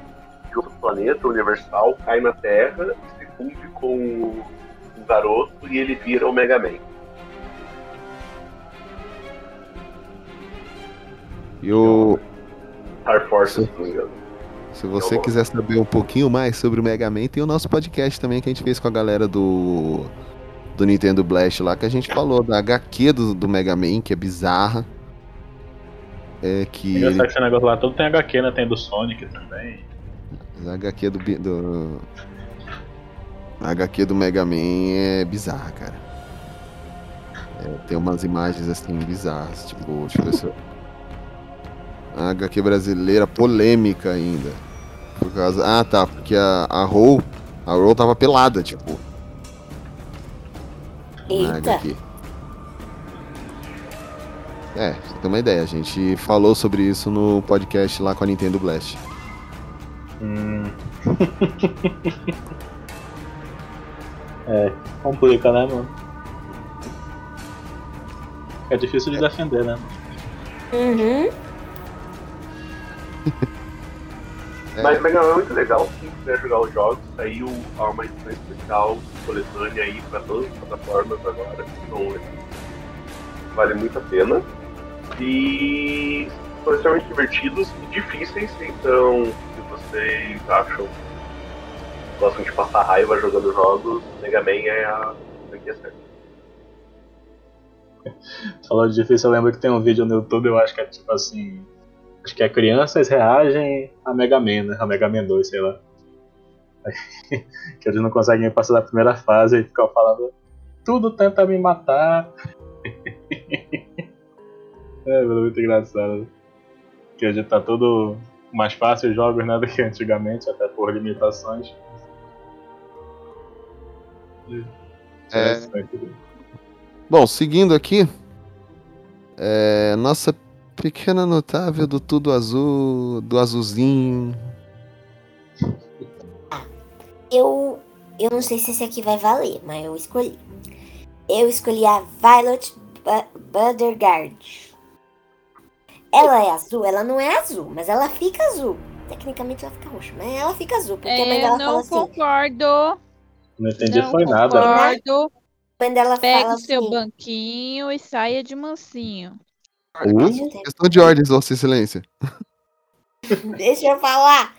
Speaker 9: outro planeta universal, cai na Terra e se funde com um garoto e ele vira o Mega Man.
Speaker 2: E o.
Speaker 9: Star Force, se não me engano.
Speaker 2: Se você quiser saber um pouquinho mais sobre o Mega Man, tem o nosso podcast também que a gente fez com a galera do do Nintendo Blast lá, que a gente falou da HQ do, do Mega Man, que é bizarra. É que ele,
Speaker 10: esse negócio lá todo tem HQ, né? Tem do Sonic também.
Speaker 2: a HQ do, do a HQ do Mega Man é bizarra, cara. É, tem umas imagens assim bizarras, tipo, deixa eu ver se eu... A HQ brasileira polêmica ainda. Por causa. Ah, tá, porque a, a Ro, a Ro tava pelada, tipo.
Speaker 3: Eita.
Speaker 2: HQ. É, você ter uma ideia, a gente falou sobre isso no podcast lá com a Nintendo Blast.
Speaker 10: Hum. é, complica, né, mano? É difícil de defender, né?
Speaker 3: Uhum.
Speaker 9: Mas Mega Man é muito legal, quem quiser jogar os jogos, saiu uma edição especial coletânea aí pra todas as plataformas agora. Então vale muito a pena. E são extremamente divertidos e difíceis, então se vocês acham gostam de passar raiva jogando jogos, Mega Man é a franquia certa.
Speaker 10: Falou de difícil, eu lembro que tem um vídeo no YouTube, eu acho que é tipo assim. Acho que é crianças reagem a Mega Man, né? A Mega Man 2, sei lá. Aí, que eles não conseguem passar da primeira fase e ficam falando. Tudo tenta me matar. é, mano, muito engraçado. Que hoje tá tudo mais fácil os jogos né, do que antigamente, até por limitações.
Speaker 2: É.
Speaker 10: Interessante.
Speaker 2: Bom, seguindo aqui, é, nossa pequena notável do tudo azul, do azulzinho.
Speaker 3: Eu, eu não sei se esse aqui vai valer, mas eu escolhi. Eu escolhi a Violet Bu- Buttergard. Ela é azul, ela não é azul, mas ela fica azul. Tecnicamente ela fica roxa, mas ela fica azul, porque a mãe
Speaker 4: É,
Speaker 3: dela
Speaker 4: não
Speaker 3: fala assim.
Speaker 4: concordo.
Speaker 10: Não entendi
Speaker 4: não
Speaker 10: foi nada.
Speaker 4: concordo.
Speaker 3: A mãe dela
Speaker 4: Pega
Speaker 3: fala
Speaker 4: o seu
Speaker 3: assim,
Speaker 4: banquinho e saia de mansinho.
Speaker 2: Uh, questão de ordem, Vossa Excelência.
Speaker 3: Deixa eu falar.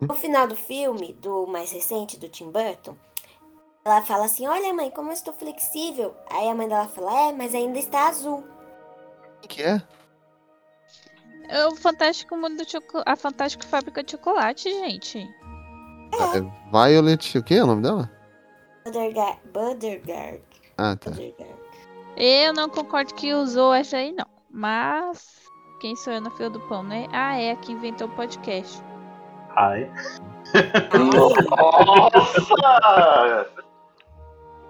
Speaker 3: No final do filme, do mais recente, do Tim Burton, ela fala assim: Olha, mãe, como eu estou flexível. Aí a mãe dela fala: É, mas ainda está azul.
Speaker 2: O que é?
Speaker 4: É o Fantástico Mundo do Chocolate. A Fantástica Fábrica de Chocolate, gente.
Speaker 2: É Violet, o que é o nome dela?
Speaker 3: Buttergard.
Speaker 2: Ah, tá.
Speaker 4: Eu não concordo que usou essa aí, não. Mas. Quem sou eu na fila do pão, né? Ah, é a que inventou o podcast.
Speaker 10: Ai.
Speaker 9: Nossa!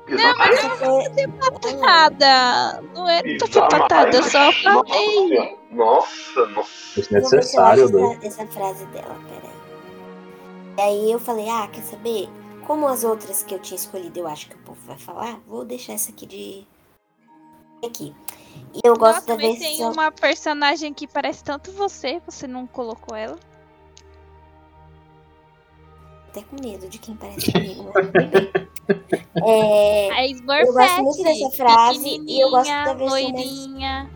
Speaker 4: Não, mas eu não fiz patada. Não é toda patada, eu só falei.
Speaker 9: Nossa, nossa.
Speaker 10: Desnecessário,
Speaker 3: acho
Speaker 10: doido.
Speaker 3: essa, essa frase dela, peraí. E aí eu falei, ah, quer saber? Como as outras que eu tinha escolhido eu acho que o povo vai falar, vou deixar essa aqui de. Aqui. E eu gosto
Speaker 4: Nossa,
Speaker 3: da
Speaker 4: mas tem
Speaker 3: versão.
Speaker 4: uma personagem que parece tanto você, você não colocou ela.
Speaker 3: Até com medo de quem parece comigo. É,
Speaker 4: A
Speaker 3: eu gosto muito dessa frase e eu gosto da
Speaker 4: pequenininha,
Speaker 3: versão mais.
Speaker 4: loirinha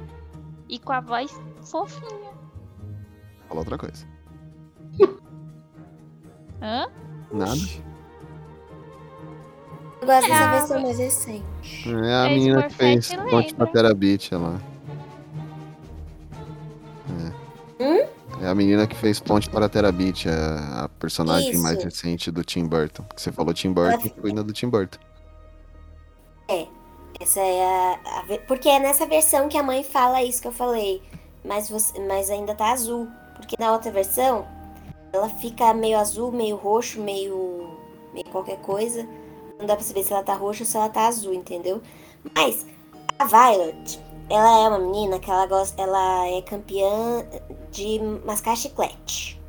Speaker 4: e com a voz fofinha.
Speaker 2: Fala outra coisa.
Speaker 4: Hã?
Speaker 2: Nada.
Speaker 3: Eu gosto dessa versão mais recente.
Speaker 2: É a
Speaker 4: É
Speaker 2: menina que fez Ponte
Speaker 4: lembra?
Speaker 2: pra Terabit lá. É. É a menina que fez Ponte para Terabit, a, a personagem
Speaker 3: Isso.
Speaker 2: mais recente do Tim Burton. Que você falou Tim Burton, foi na do Tim Burton.
Speaker 3: Essa é a, a Porque é nessa versão que a mãe fala isso que eu falei. Mas, você, mas ainda tá azul. Porque na outra versão, ela fica meio azul, meio roxo, meio. meio qualquer coisa. Não dá pra saber se ela tá roxa ou se ela tá azul, entendeu? Mas a Violet, ela é uma menina que ela gosta. Ela é campeã de mascar chiclete.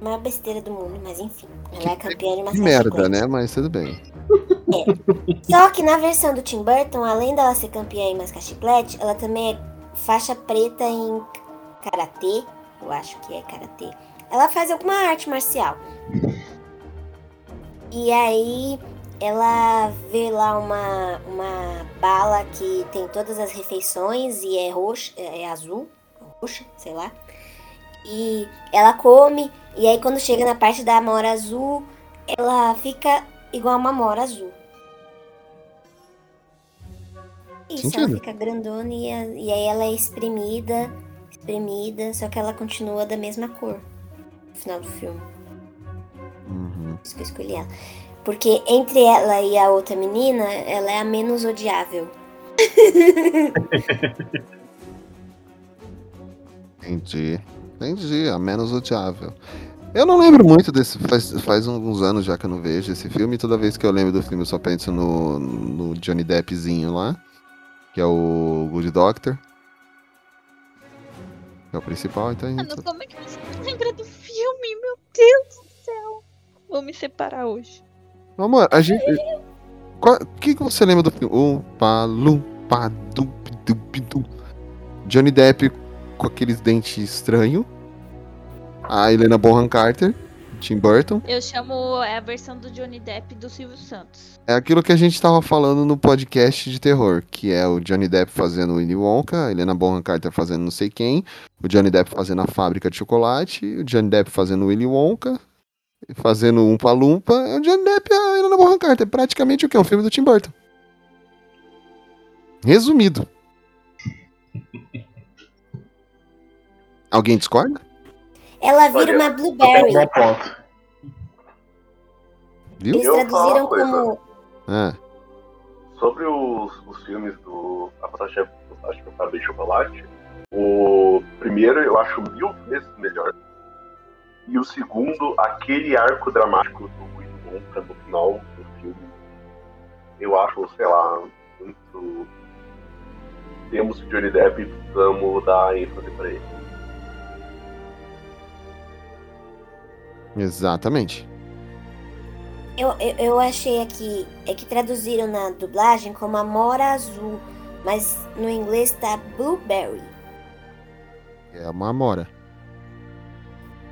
Speaker 3: Maior besteira do mundo, mas enfim. Ela é campeã de mascar
Speaker 2: merda,
Speaker 3: chiclete.
Speaker 2: né? Mas tudo bem.
Speaker 3: Só que na versão do Tim Burton, além dela ser campeã em mascar chiclete, ela também é faixa preta em karatê. Eu acho que é karatê. Ela faz alguma arte marcial. E aí ela vê lá uma, uma bala que tem todas as refeições e é roxa, é azul, roxa, sei lá. E ela come, e aí quando chega na parte da amora azul, ela fica igual uma amora azul. Isso, ela
Speaker 2: Sentido.
Speaker 3: fica grandona e, a- e aí ela é espremida, espremida, só que ela continua da mesma cor no final do filme.
Speaker 2: Uhum.
Speaker 3: Isso que eu escolhi ela. Porque entre ela e a outra menina, ela é a menos odiável.
Speaker 2: Entendi. Entendi, a menos odiável. Eu não lembro muito desse. Faz, faz alguns anos já que eu não vejo esse filme. E toda vez que eu lembro do filme, eu só penso no, no Johnny Deppzinho lá. Que é o Good Doctor. Que é o principal, então. gente-
Speaker 4: Mano, como é que você não lembra do filme? Meu Deus. Vou me separar hoje.
Speaker 2: Amor, a gente. O que, que você lembra do filme? Umpa, lumpa, dup, dup, dup. Johnny Depp com aqueles dentes estranhos. A Helena Bonham Carter, Tim Burton.
Speaker 4: Eu chamo é a versão do Johnny Depp do Silvio Santos.
Speaker 2: É aquilo que a gente tava falando no podcast de terror, que é o Johnny Depp fazendo Willy Wonka, a Helena Bonham Carter fazendo não sei quem, o Johnny Depp fazendo a fábrica de chocolate, o Johnny Depp fazendo Willy Wonka, fazendo um Palumpa, é o Johnny Depp e a Helena Bonham Carter. Praticamente o que? Um filme do Tim Burton. Resumido. Alguém discorda?
Speaker 3: Ela vira
Speaker 9: Olha,
Speaker 3: uma
Speaker 10: um
Speaker 3: blueberry.
Speaker 2: Viu?
Speaker 3: Eles traduziram como.
Speaker 2: É.
Speaker 9: Sobre os, os filmes do A Fantástica Fantástica Fábrica de Chocolate, o primeiro eu acho mil vezes melhor. E o segundo, aquele arco dramático do Wonka no final do filme, eu acho, sei lá, muito. Temos o Johnny Depp e precisamos dar ênfase pra ele.
Speaker 2: Exatamente.
Speaker 3: Eu, eu, eu achei aqui. É que traduziram na dublagem como Amora Azul. Mas no inglês tá Blueberry.
Speaker 2: É uma amora.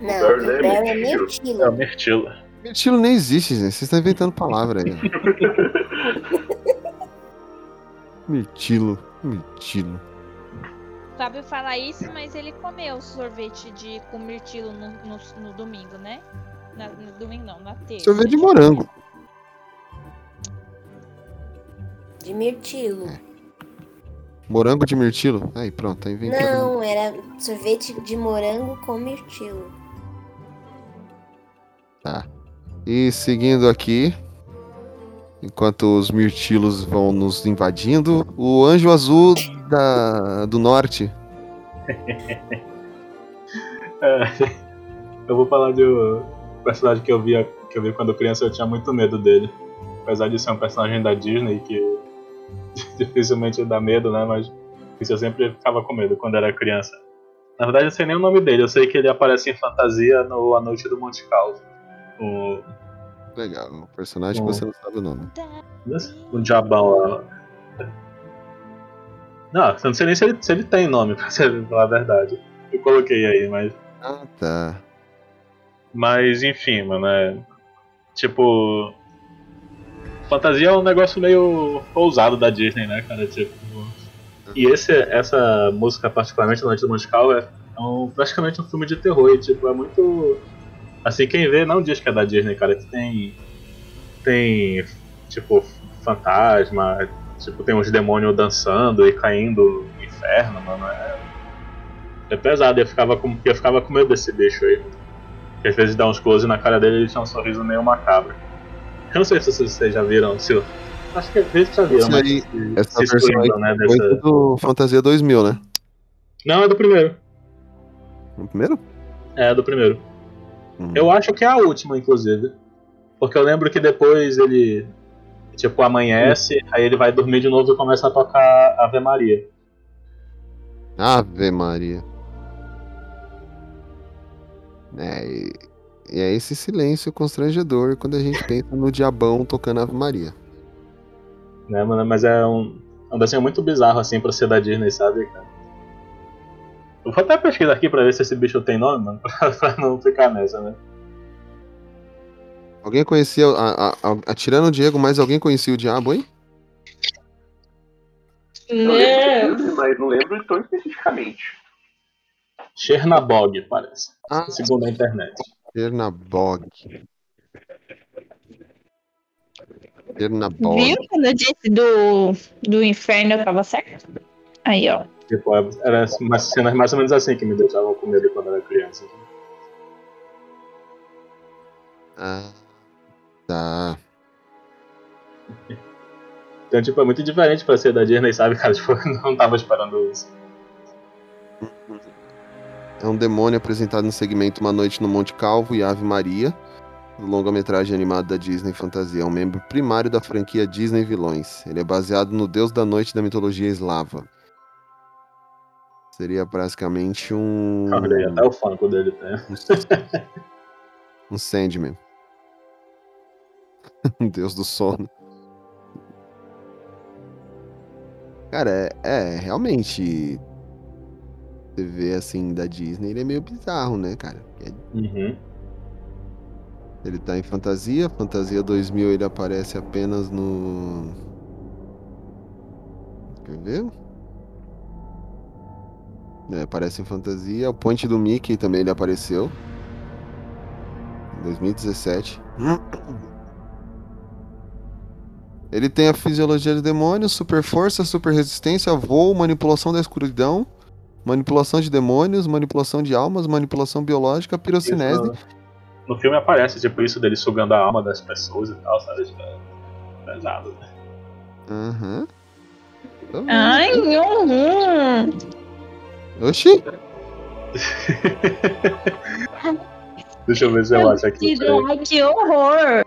Speaker 3: Não,
Speaker 9: Blueberry é
Speaker 3: Blueberry é
Speaker 9: mirtilo.
Speaker 10: É o Mirtilo.
Speaker 2: Mirtilo nem existe, gente. Vocês estão inventando palavra aí. Mirtilo, mirtilo.
Speaker 4: Fábio fala isso, mas ele comeu sorvete de com mirtilo no, no, no domingo, né? Na, no domingo não, na terça.
Speaker 2: Sorvete de morango.
Speaker 3: De mirtilo.
Speaker 2: Morango de mirtilo? Aí, pronto, tá inventando.
Speaker 3: Não, era sorvete de morango com mirtilo.
Speaker 2: Tá. E seguindo aqui, enquanto os mirtilos vão nos invadindo, o anjo azul da, do norte.
Speaker 10: É, eu vou falar de um personagem que eu via que eu vi quando criança, eu tinha muito medo dele. Apesar de ser um personagem da Disney que dificilmente dá medo, né? Mas isso eu sempre ficava com medo quando era criança. Na verdade, eu sei nem o nome dele, eu sei que ele aparece em fantasia no A Noite do Monte Calvo. O,
Speaker 2: Legal, um personagem
Speaker 10: Oh.
Speaker 2: que você não sabe o nome.
Speaker 10: o diabão lá. Não, eu não sei nem se ele, se ele tem nome, pra ser- falar a verdade. Eu coloquei aí, mas.
Speaker 2: Ah, tá.
Speaker 10: Mas enfim, mano, é. Tipo. Fantasia é um negócio meio ousado da Disney, né, cara? Tipo. E esse, essa música, particularmente, Noite do Musical, é um, praticamente um filme de terror. E, tipo, é muito. Assim, quem vê não diz que é da Disney, cara. Que tem. Tem. Tipo, fantasma. Tipo, tem uns demônios dançando e caindo no inferno, mano. É, é pesado. Eu ficava, com, eu ficava com medo desse bicho aí. Que às vezes dá uns close na cara dele e ele tinha um sorriso meio macabro. Eu não sei se vocês, já viram, se Acho que às vezes já viram, mas
Speaker 2: aí-
Speaker 10: se,
Speaker 2: Essa
Speaker 10: se
Speaker 2: versão aí
Speaker 10: excluindo, né, dessa...
Speaker 2: do Fantasia 2000, né?
Speaker 10: Não, é do primeiro.
Speaker 2: O primeiro?
Speaker 10: É, do primeiro.
Speaker 2: Hum.
Speaker 10: Eu acho que é a última, inclusive. Porque eu lembro que depois ele, tipo, amanhece, aí ele vai dormir de novo e começa a tocar Ave Maria.
Speaker 2: Ave Maria. É, e, e é esse silêncio constrangedor quando a gente pensa no diabão tocando Ave Maria.
Speaker 10: Né, mano? Mas é um, é um desenho muito bizarro, assim, pra ser da Disney, sabe, cara? Eu vou até pesquisar aqui pra ver se esse bicho tem nome, mano, pra, não ficar nessa, né?
Speaker 2: Alguém conhecia, a, a, a- atirando o Diego, mais alguém conhecia o diabo, hein?
Speaker 9: Eu lembro mas não lembro tão especificamente.
Speaker 10: Chernabog, parece.
Speaker 2: Ah.
Speaker 10: Segundo a internet.
Speaker 2: Chernabog. Chernabog.
Speaker 13: Viu quando eu disse do, do inferno eu tava certo? Aí, ó.
Speaker 10: Tipo, era umas cenas mais ou menos assim que me deixavam com medo quando era criança.
Speaker 2: Ah, tá.
Speaker 10: Então, tipo, é muito diferente pra ser da Disney, sabe, cara? Tipo, não tava esperando isso.
Speaker 2: É um demônio apresentado no segmento Uma Noite no Monte Calvo e Ave Maria, do longa-metragem animado da Disney Fantasia. É um membro primário da franquia Disney Vilões. Ele é baseado no Deus da Noite da mitologia eslava. Seria basicamente um.
Speaker 10: Olha aí, até o funk dele tem.
Speaker 2: Um Sandman. Um Deus do sono. Cara, é, é, realmente. Você vê assim da Disney, ele é meio bizarro, né, cara? É-
Speaker 10: Uhum.
Speaker 2: Ele tá em fantasia, fantasia 2000 ele aparece apenas no. Quer ver? É, aparece em fantasia. O Ponte do Mickey também ele apareceu. Em 2017. Ele tem a fisiologia de demônio, super força, super resistência, voo, manipulação da escuridão, manipulação de demônios, manipulação de almas, manipulação biológica, pirocinese.
Speaker 10: Isso, no filme aparece, tipo, isso dele sugando a alma das pessoas e tal, sabe? Tipo, é pesado. né?
Speaker 2: Aham. Vendo?
Speaker 13: Ai, uhum.
Speaker 2: Oxi!
Speaker 10: Deixa eu ver se eu acho aqui.
Speaker 13: Ai, que horror!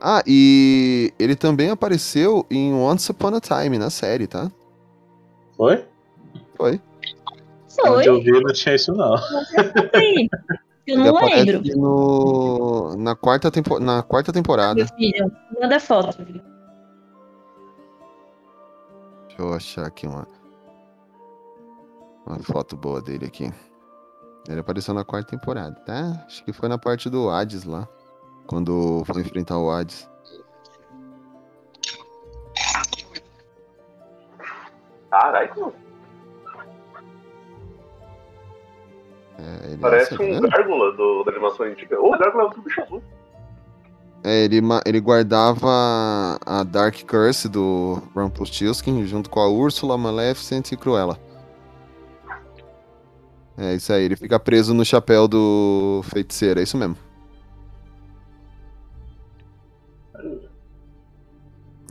Speaker 2: Ah, e ele também apareceu em Once Upon a Time na série, tá?
Speaker 10: Foi?
Speaker 2: Foi.
Speaker 13: Foi?
Speaker 10: Onde eu vi não tinha isso, não.
Speaker 13: Sim. Eu não lembro.
Speaker 2: no... na, quarta tempo... na quarta temporada.
Speaker 13: Meu filho, manda foto.
Speaker 2: Deixa eu achar aqui uma. Uma foto boa dele aqui. Ele apareceu na quarta temporada, tá? Acho que foi na parte do Hades lá. Quando for enfrentar o Hades.
Speaker 9: Caralho,
Speaker 2: É, ele
Speaker 9: parece
Speaker 2: é,
Speaker 9: um gárgula do, da animação antiga. Ô, o gárgula é outro bicho azul.
Speaker 2: É, ele, ele guardava a Dark Curse do Rumpelstiltskin junto com a Úrsula, Maleficent e Cruella. É isso aí, ele fica preso no chapéu do feiticeiro, é isso mesmo.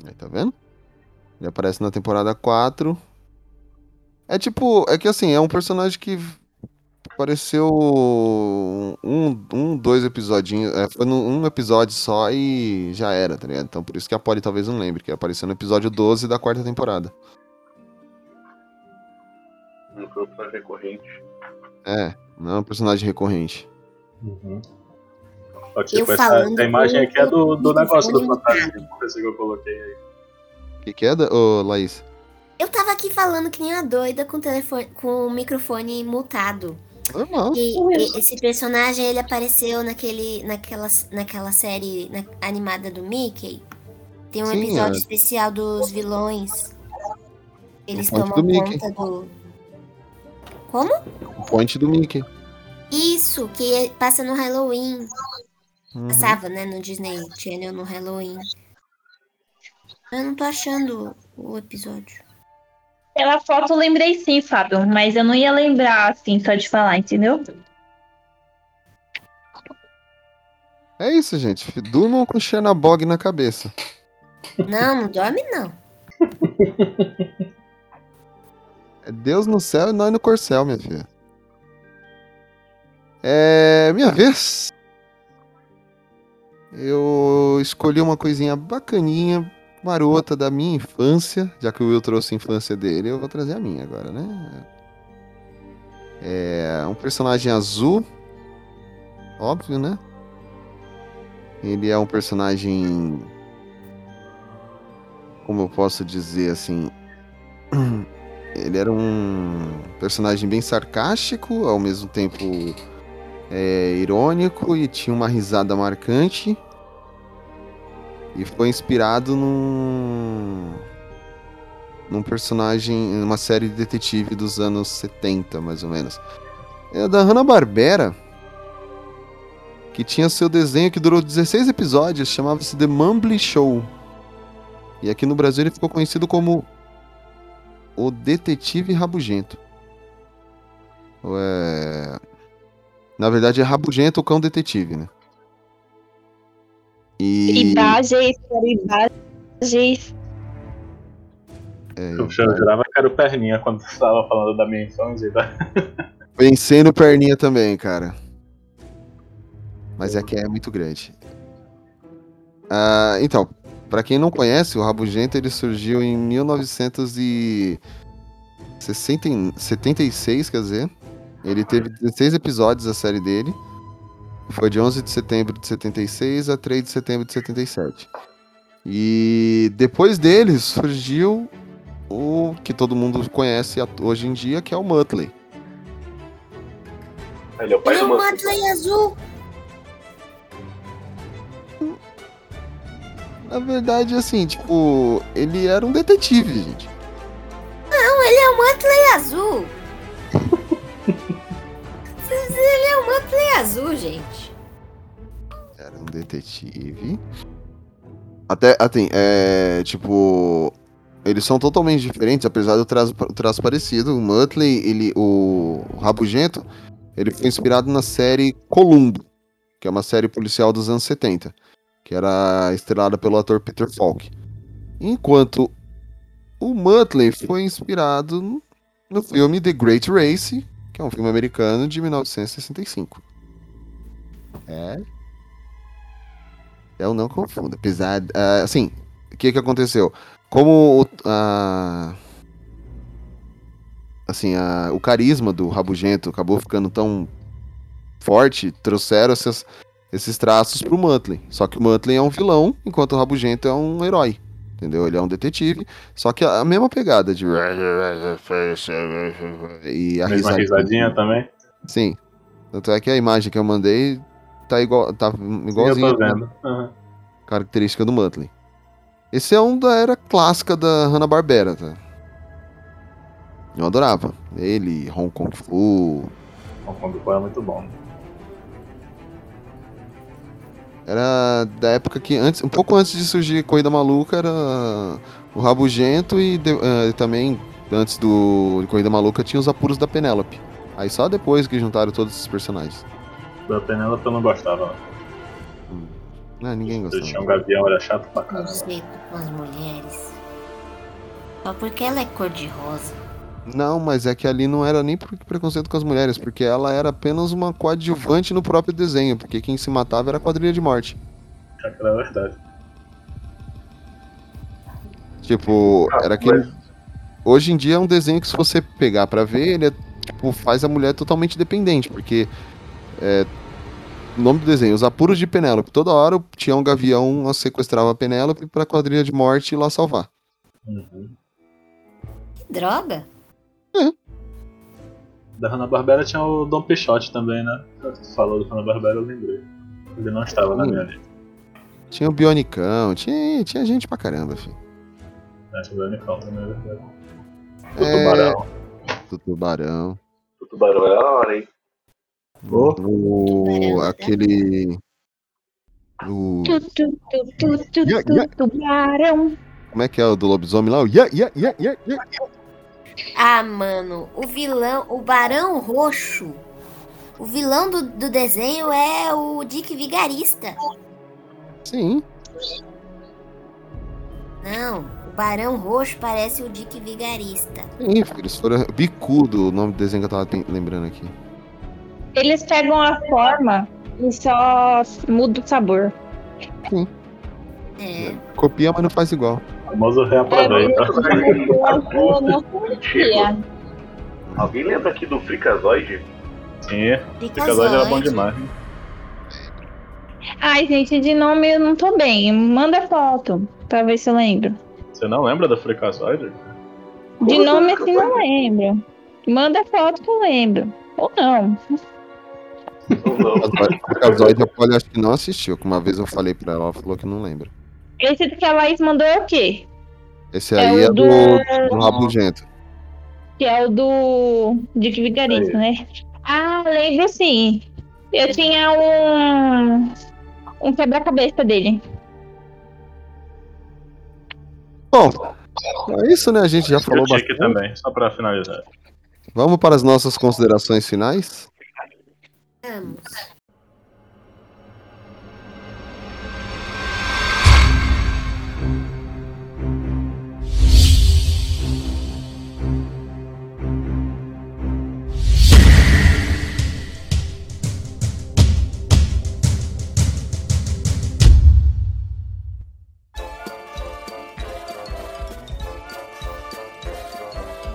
Speaker 2: Aí, tá vendo? Ele aparece na temporada 4. É tipo, é que assim, é um personagem que apareceu um, um dois episodinhos. É, foi num um episódio só e já era, tá ligado? Então por isso que a Polly talvez não lembre, que apareceu no episódio 12 da quarta temporada.
Speaker 9: Um recorrente.
Speaker 2: É, não é um personagem recorrente.
Speaker 10: Uhum. Tipo,
Speaker 3: Eu
Speaker 10: essa, essa imagem aqui é do, do negócio do fantasma que eu coloquei aí.
Speaker 2: O que, que é, da- ô, Laís?
Speaker 3: Eu tava aqui falando que nem uma doida com o, telefone, com o microfone multado.
Speaker 2: Normal.
Speaker 3: E, e esse personagem, ele apareceu naquele, naquela, naquela série na- animada do Mickey. Tem um
Speaker 2: Sim,
Speaker 3: episódio
Speaker 2: é.
Speaker 3: especial dos vilões. Eles tomam
Speaker 2: do Mickey.
Speaker 3: conta do... Como?
Speaker 2: O point do Mickey.
Speaker 3: Isso, que passa no Halloween.
Speaker 2: Uhum.
Speaker 3: Passava, né, no Disney Channel no Halloween. Eu não tô achando o episódio.
Speaker 13: Pela foto eu lembrei sim, Fábio, mas eu não ia lembrar assim só de falar, entendeu?
Speaker 2: É isso, gente. Durmam com Chernabog na cabeça.
Speaker 3: Não, não dorme não.
Speaker 2: É Deus no céu e nós no corcel, minha filha. É. Minha vez. Eu escolhi uma coisinha bacaninha, marota da minha infância. Já que o Will trouxe a infância dele, eu vou trazer a minha agora, né? É. Um personagem azul. Óbvio, né? Ele é um personagem. Como eu posso dizer assim. Ele era um personagem bem sarcástico, ao mesmo tempo é, irônico e tinha uma risada marcante. E foi inspirado num, num personagem, numa série de detetive dos anos 70, mais ou menos. É da Hanna-Barbera, que tinha seu desenho que durou 16 episódios, chamava-se The Mumbly Show. E aqui no Brasil ele ficou conhecido como o Detetive Rabugento. É... Na verdade é Rabugento o Cão Detetive, né? E...
Speaker 13: Imagens, imagens.
Speaker 2: É,
Speaker 10: Eu já jurava que era o Perninha quando você estava falando da minha infância. Tá?
Speaker 2: Pensei no Perninha também, cara. Mas é que é muito grande. Ah, então, pra quem não conhece, o Rabugento ele surgiu em 1976, quer dizer. Ele teve 16 episódios a série dele. Foi de 11 de setembro de 76 a 3 de setembro de 77. E depois dele surgiu o que todo mundo conhece hoje em dia, que é o Muttley.
Speaker 9: Ele é o pai do
Speaker 3: um.
Speaker 9: Muttley
Speaker 3: azul.
Speaker 2: Na verdade, assim, tipo, ele era um detetive, gente.
Speaker 3: Não, ele é o Muttley azul. ele é o Muttley azul, gente.
Speaker 2: Era um detetive. Até, assim, é. Tipo. Eles são totalmente diferentes, apesar do traço, traço parecido. O Muttley, ele, o, o Rabugento, ele foi inspirado na série Columbo, que é uma série policial dos anos 70, que era estrelada pelo ator Peter Falk. Enquanto o Muttley foi inspirado no- filme The Great Race, que é um filme americano de 1965. É. Eu não confundo. Apesar. ah, assim, o que que aconteceu? Como a- assim, a- o carisma do Rabugento acabou ficando tão forte, trouxeram essas- esses traços pro Muttley. Só que o Muttley é um vilão, enquanto o Rabugento é um herói. Entendeu? Ele é um detetive. Só que a, a mesma pegada de. E a
Speaker 10: Mesma
Speaker 2: risadinha.
Speaker 10: risadinha também.
Speaker 2: Sim. Tanto é que a imagem que eu mandei tá igual. Tá igualzinho.
Speaker 10: Eu tô vendo. Aham.
Speaker 2: Característica do Muttley. Esse é um da era clássica da Hanna-Barbera, tá? Eu adorava. Ele, Hong Kong Fu.
Speaker 10: Hong Kong Fu é muito bom.
Speaker 2: Era da época que antes, um pouco antes de surgir Corrida Maluca, era o Rabugento e de- eh, também antes do de Corrida Maluca tinha os apuros da Penélope. Aí só depois que juntaram todos esses personagens.
Speaker 10: Da Penélope eu não gostava.
Speaker 2: Ah, ninguém
Speaker 10: não.
Speaker 2: gostava.
Speaker 10: Tinha um gavião, era chato pra caramba.
Speaker 3: Conceito com as mulheres. Só porque ela é cor-de-rosa.
Speaker 2: Não, mas é que ali não era nem por preconceito com as mulheres, porque ela era apenas uma coadjuvante no próprio desenho, porque quem se matava era a quadrilha de morte.
Speaker 10: Aquela é verdade.
Speaker 2: Tipo, era aquele. Hoje em dia é um desenho que se você pegar pra ver, ele é, tipo, faz a mulher totalmente dependente, porque é, o nome do desenho, os apuros de Penélope. Toda hora tinha um gavião sequestrava a Penélope pra quadrilha de morte ir lá salvar.
Speaker 10: Uhum.
Speaker 3: Que droga?
Speaker 10: Da Hanna-Barbera tinha o Dom Pichote também, né? Você falou do Hanna-Barbera, eu lembrei. Ele não estava na minha lista.
Speaker 2: Tinha o Bionicão, tinha, tinha gente pra caramba, filho.
Speaker 10: Acho que o Unicão também é verdade.
Speaker 9: O
Speaker 2: É,
Speaker 9: tubarão.
Speaker 2: Do tubarão.
Speaker 9: O tubarão é a hora, hein?
Speaker 2: O, aquele. O,
Speaker 4: Tu, tu, tu, tu, tu, tu,
Speaker 2: ya.
Speaker 4: Tubarão.
Speaker 2: como é que é o do lobisomem lá? O yeah, yeah, yeah, yeah, yeah.
Speaker 3: Ah, mano, o vilão, o Barão Roxo. O vilão do, do desenho é o Dick Vigarista.
Speaker 2: Sim.
Speaker 3: Não, o Barão Roxo parece o Dick Vigarista.
Speaker 2: Sim, filho, eles foram. Bicudo, o nome do desenho que eu tava lembrando aqui.
Speaker 4: Eles pegam a forma e só muda o sabor.
Speaker 3: É.
Speaker 2: Copia, mas não faz igual.
Speaker 10: Famoso reaproveita.
Speaker 4: Não conhecia.
Speaker 9: Alguém lembra aqui do Freakazoid?
Speaker 10: Sim, o Freakazoid era bom demais.
Speaker 4: Ai, gente, de nome eu não tô bem. Manda foto pra ver se eu lembro.
Speaker 10: Você não lembra do Freakazoid?
Speaker 4: De nome assim não lembro. Manda foto que eu lembro. Ou não.
Speaker 2: O Casoide a Polly acho que não assistiu, que uma vez eu falei pra ela, ela falou que não lembra.
Speaker 4: Esse que a Laís mandou é o quê?
Speaker 2: Esse
Speaker 4: É
Speaker 2: aí é, do,
Speaker 4: do-
Speaker 2: do Rabugento.
Speaker 4: Que é o do Dick Vigarista, né? Ah, lembro sim. Eu tinha um. Um quebra-cabeça dele.
Speaker 2: Bom, é isso, né? A gente já falou bastante.
Speaker 10: também, só pra finalizar.
Speaker 2: Vamos para as nossas considerações finais?
Speaker 3: Vamos.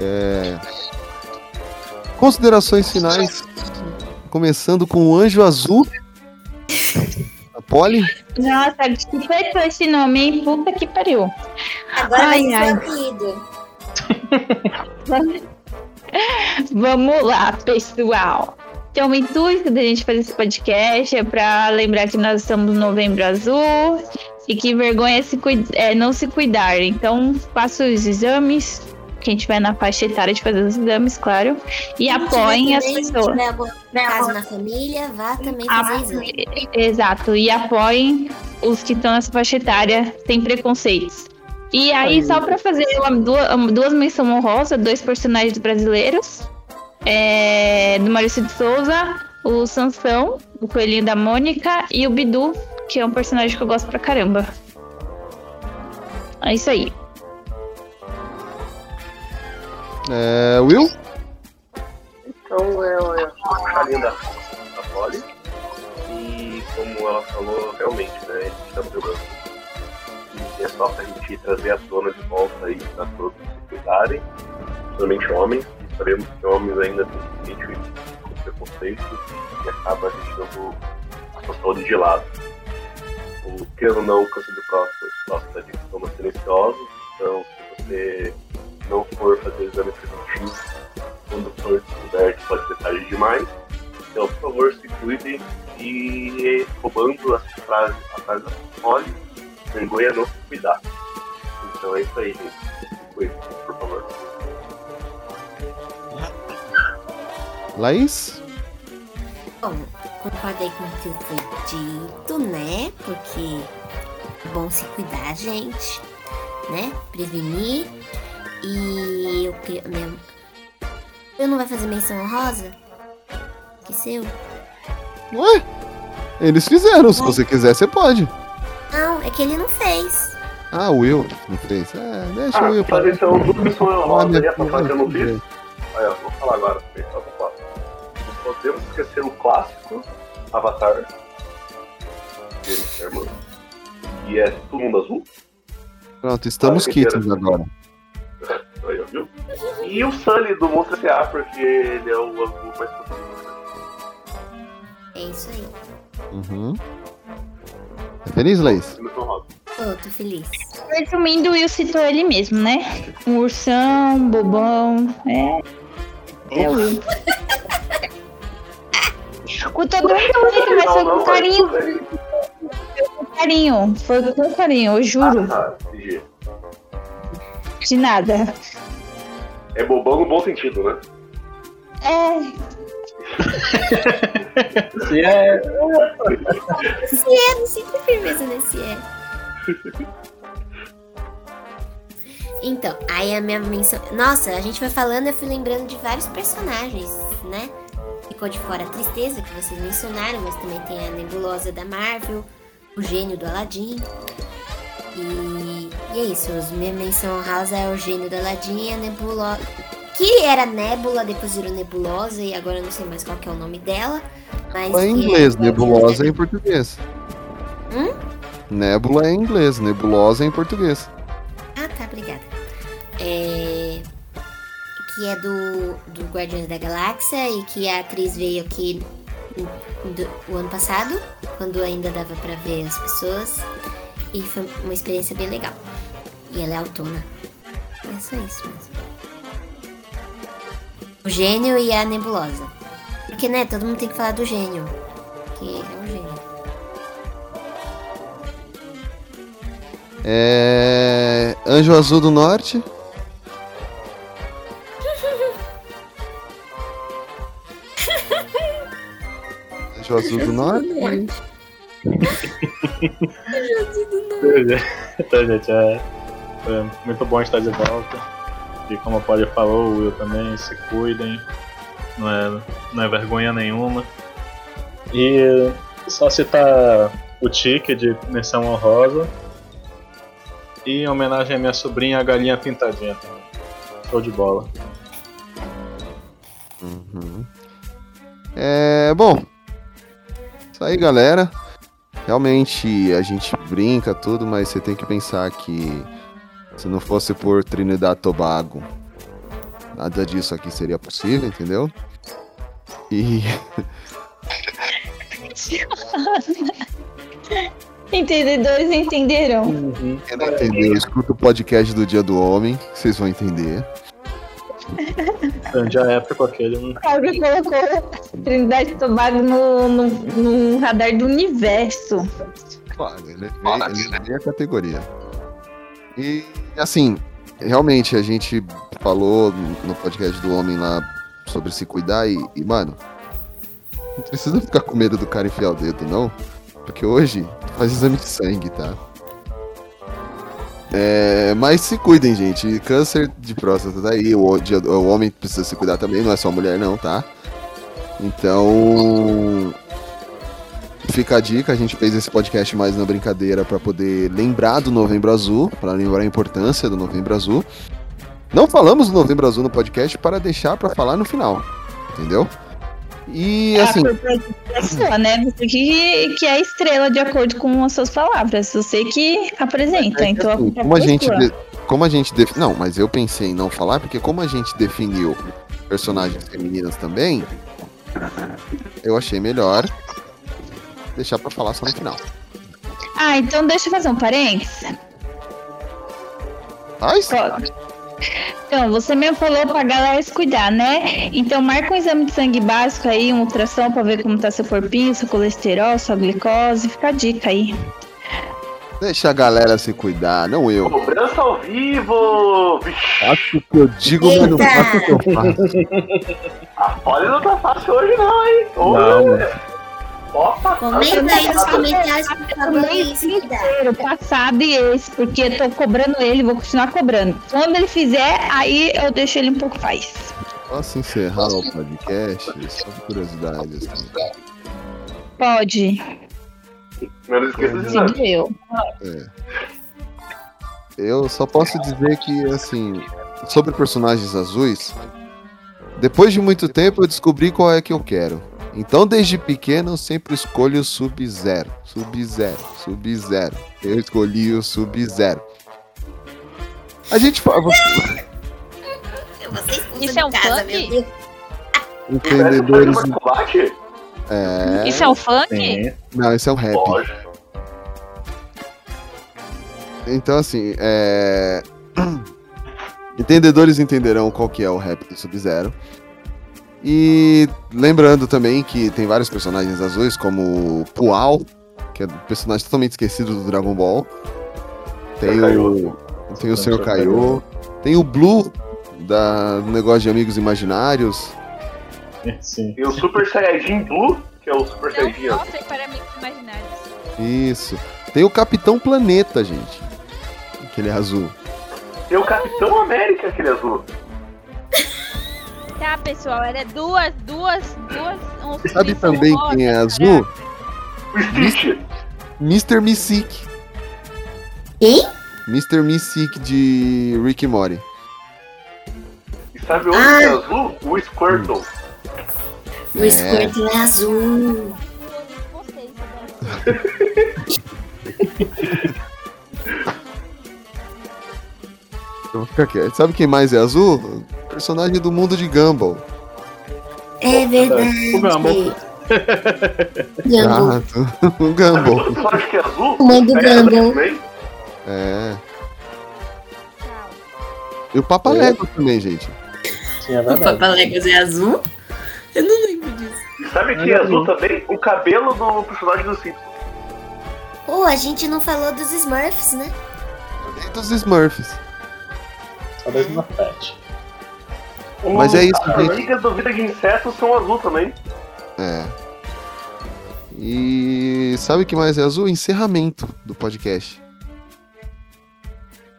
Speaker 2: É... Considerações finais. Começando com o Anjo Azul. A Polly.
Speaker 4: Nossa, que foi esse nome, hein? Puta que pariu.
Speaker 3: Agora
Speaker 4: Ai,
Speaker 3: vai ser
Speaker 4: ai. Vamos lá, pessoal. Então, o intuito da gente fazer esse podcast é para lembrar que nós estamos no Novembro Azul e que vergonha é, se é não se cuidar. Então, faça os exames. Quem tiver na faixa etária de fazer os exames, claro. E apoiem as
Speaker 3: Se
Speaker 4: pessoas.
Speaker 3: tiver algum caso na família, vá também
Speaker 4: Ah,
Speaker 3: fazer exame.
Speaker 4: Exato, e apoiem os que estão nessa faixa etária sem preconceitos. E aí, só pra fazer uma, duas, duas menções honrosas, dois personagens brasileiros, é, do Maurício de Souza, o Sansão, o Coelhinho da Mônica, e o Bidu, que é um personagem que eu gosto pra caramba. É isso aí.
Speaker 2: É, Will?
Speaker 9: Então é, é a linha da, da Polly. E como ela falou, realmente, né? A gente tá jogando. E é só pra gente trazer a tona de volta aí pra todos se cuidarem, principalmente homens. E sabemos que homens ainda têm gente com preconceito e acaba deixando a pessoa de lado. O, querendo ou não, o câncer de próstata próstata de sintomas silenciosos. Então, se você não for fazer exame preventivo, quando for descoberto pode ser tarde demais. Então, por favor, se cuidem e roubando as frases, a frase da Molly, vergonha não se cuidar. Então é isso aí, gente. Se cuidem, por favor.
Speaker 2: Laís?
Speaker 3: Bom, concordei com o que foi dito, né? Porque é bom se cuidar, gente, né? Prevenir. E eu que meu eu não vai fazer menção honrosa? Esqueceu?
Speaker 2: Ué? Eles fizeram, se você quiser, você pode.
Speaker 3: Não, é que ele não fez.
Speaker 2: Ah, o Will não fez. É, deixa
Speaker 9: Ah,
Speaker 2: o Will
Speaker 9: fazer então duas menções
Speaker 2: Ah,
Speaker 9: honrosas
Speaker 2: minha
Speaker 9: aí, essa que eu não fiz. Aí, ó, vou falar agora. Só falar. Não podemos esquecer o clássico Avatar. James Cameron. E é todo mundo azul.
Speaker 2: Pronto, estamos quites agora.
Speaker 9: Aí, ó, viu? E o Sully do Monstro S.A., porque ele é o azul mais possível.
Speaker 3: É isso aí.
Speaker 2: Uhum. Tá feliz?
Speaker 9: Menção rosa.
Speaker 3: Tô, tô feliz.
Speaker 13: Resumindo, o Will citou ele mesmo, né? Um ursão, bobão. É. É o Will. Com todo respeito, mas foi com carinho. Foi com carinho. Foi com carinho, eu juro.
Speaker 9: Ah, entendi.
Speaker 13: De nada.
Speaker 9: É bobão no bom sentido, né?
Speaker 13: É.
Speaker 10: Se é.
Speaker 3: Se é, não sinto firmeza nesse é. Então, aí a minha menção. Nossa, a gente foi falando, eu fui lembrando de vários personagens, né? Ficou de fora a tristeza, que vocês mencionaram, mas também tem a nebulosa da Marvel, o gênio do Aladdin. E, e é isso, os minha menção honrosa é o gênio do Aladdin e a nebulosa. Que era Nebula, depois virou Nebulosa, e agora eu não sei mais qual é o nome dela. Mas
Speaker 2: É em inglês,
Speaker 3: é-
Speaker 2: nebulosa é em português.
Speaker 3: Hum?
Speaker 2: Nébula é em inglês, nebulosa é em português.
Speaker 3: Ah, tá, obrigada. É... Que é do, do Guardiões da Galáxia e que a atriz veio aqui do- o ano passado, quando ainda dava pra ver as pessoas. E foi uma experiência bem legal. E ela é autona. É só isso mesmo. O gênio e a nebulosa. Porque, né, todo mundo tem que falar do gênio. Que é o gênio.
Speaker 2: É. Anjo Azul do Norte. Anjo Azul do Norte.
Speaker 10: Então, gente, é, é muito bom estar de volta. E como a Polly falou, o Will também, se cuidem. Não é, não é vergonha nenhuma. E só citar o tique de menção honrosa. E em homenagem à minha sobrinha, a galinha pintadinha. Show de bola.
Speaker 2: Uhum. É, bom. Isso aí, galera. Realmente a gente brinca tudo, mas você tem que pensar que se não fosse por Trinidad e Tobago, nada disso aqui seria possível, entendeu? E
Speaker 13: Entendedores entenderão.
Speaker 2: quem não entendeu, escuta o podcast do Dia do Homem, vocês vão entender.
Speaker 10: Grande a época aquele. Hum,
Speaker 13: Alguém colocou Trindade e Tobago no, no, no radar do universo.
Speaker 2: Claro, ele é, ele é a categoria. E assim, realmente a gente falou no podcast do homem lá sobre se cuidar e, e, mano, não precisa ficar com medo do cara enfiar o dedo, não. Porque hoje faz exame de sangue, tá? É, mas se cuidem, gente. Câncer de próstata tá aí. O, o homem precisa se cuidar também, não é só mulher, não, tá? Então. Fica a dica, a gente fez esse podcast mais na brincadeira pra poder lembrar do Novembro Azul, pra lembrar a importância do Novembro Azul. Não falamos do Novembro Azul no podcast para deixar pra falar no final, entendeu? E assim,
Speaker 13: A é sua, né? Você que, que é a estrela de acordo com as suas palavras. Você que apresenta. Então a
Speaker 2: assim,
Speaker 13: culpa
Speaker 2: como a
Speaker 13: é
Speaker 2: gente, de- como a gente def- não, mas eu pensei em não falar porque como a gente definiu personagens femininas também, eu achei melhor deixar pra falar só no final.
Speaker 13: Ah, então deixa eu fazer um parênteses.
Speaker 2: Faz?
Speaker 13: Pode.
Speaker 4: Então, você mesmo falou pra galera se cuidar, né? Então, marca um exame de sangue básico aí, uma ultrassom pra ver como tá seu corpinho, seu colesterol, sua glicose. Fica a dica aí.
Speaker 2: Deixa a galera se cuidar, não eu.
Speaker 9: Cobrança ao vivo! Vixe,
Speaker 2: Faço o que eu digo, mas não faço o que eu faço.
Speaker 9: a folha não tá fácil hoje não, hein?
Speaker 10: Não,
Speaker 9: Olha. Opa!
Speaker 3: Comenta aí nos comentários, por favor,
Speaker 4: passado e esse, porque eu tô cobrando ele, vou continuar cobrando. Quando ele fizer, aí eu deixo ele um pouco mais.
Speaker 2: Posso encerrar o podcast? Só por curiosidade. Assim.
Speaker 4: Pode.
Speaker 9: Não esqueça de nada.
Speaker 4: Eu.
Speaker 2: É. Eu só posso dizer que, assim, sobre personagens azuis, depois de muito tempo eu descobri qual é que eu quero. Então, desde pequeno, eu sempre escolho o Sub-Zero. Sub-Zero, Sub-Zero. Eu escolhi o Sub-Zero. A gente
Speaker 14: Isso é um
Speaker 3: casa,
Speaker 14: funk?
Speaker 9: combate?
Speaker 2: É.
Speaker 14: Isso é um funk?
Speaker 10: Sim.
Speaker 2: Não, isso é um rap.
Speaker 9: Lógico.
Speaker 2: Então, assim, é... Entendedores entenderão qual que é o rap do Sub-Zero. E lembrando também que tem vários personagens azuis, como o Pual, que é um personagem totalmente esquecido do Dragon Ball. Tem o, tem o Sr. Kaiô. Tem o Blue, da, do negócio de Amigos Imaginários.
Speaker 10: Sim.
Speaker 9: E o Super Saiyajin Blue, que é o Super
Speaker 14: Não
Speaker 9: Saiyajin
Speaker 14: ir para amigos imaginários.
Speaker 2: Isso. Tem o Capitão Planeta, gente. Aquele azul.
Speaker 9: Tem o Capitão América, aquele azul.
Speaker 14: Tá, pessoal, era duas, duas, duas. Um
Speaker 2: Sabe também
Speaker 14: rosa,
Speaker 2: quem é
Speaker 14: cara.
Speaker 2: azul? Mr. Mystique.
Speaker 3: Quem?
Speaker 2: Mr. Mystique de Rick e Morty.
Speaker 9: E sabe onde
Speaker 3: Ah.
Speaker 9: que é azul? O Squirtle.
Speaker 3: O Squirtle é azul.
Speaker 2: Eu vou ficar quieto. Sabe quem mais é azul? Personagem do mundo de Gumball.
Speaker 3: É verdade.
Speaker 10: O Gumball.
Speaker 3: Gumball.
Speaker 2: Ah, o Gumball.
Speaker 9: Você acha que é azul?
Speaker 3: O mãe do
Speaker 9: É,
Speaker 3: Gumball.
Speaker 9: também?
Speaker 2: É. E o Papa Lego também, gente.
Speaker 10: Sim, é
Speaker 3: O
Speaker 10: verdade.
Speaker 3: Papaléguas é azul? Eu não lembro disso.
Speaker 9: E sabe que é azul também? O cabelo do personagem do Simpsons.
Speaker 3: Pô, a gente não falou dos Smurfs, né?
Speaker 2: E dos Smurfs.
Speaker 10: Dois no pet.
Speaker 2: Mas é isso,
Speaker 9: As
Speaker 2: gente.
Speaker 9: amigas do Vida de Insetos são azul também.
Speaker 2: É. E sabe o que mais é azul? Encerramento do podcast.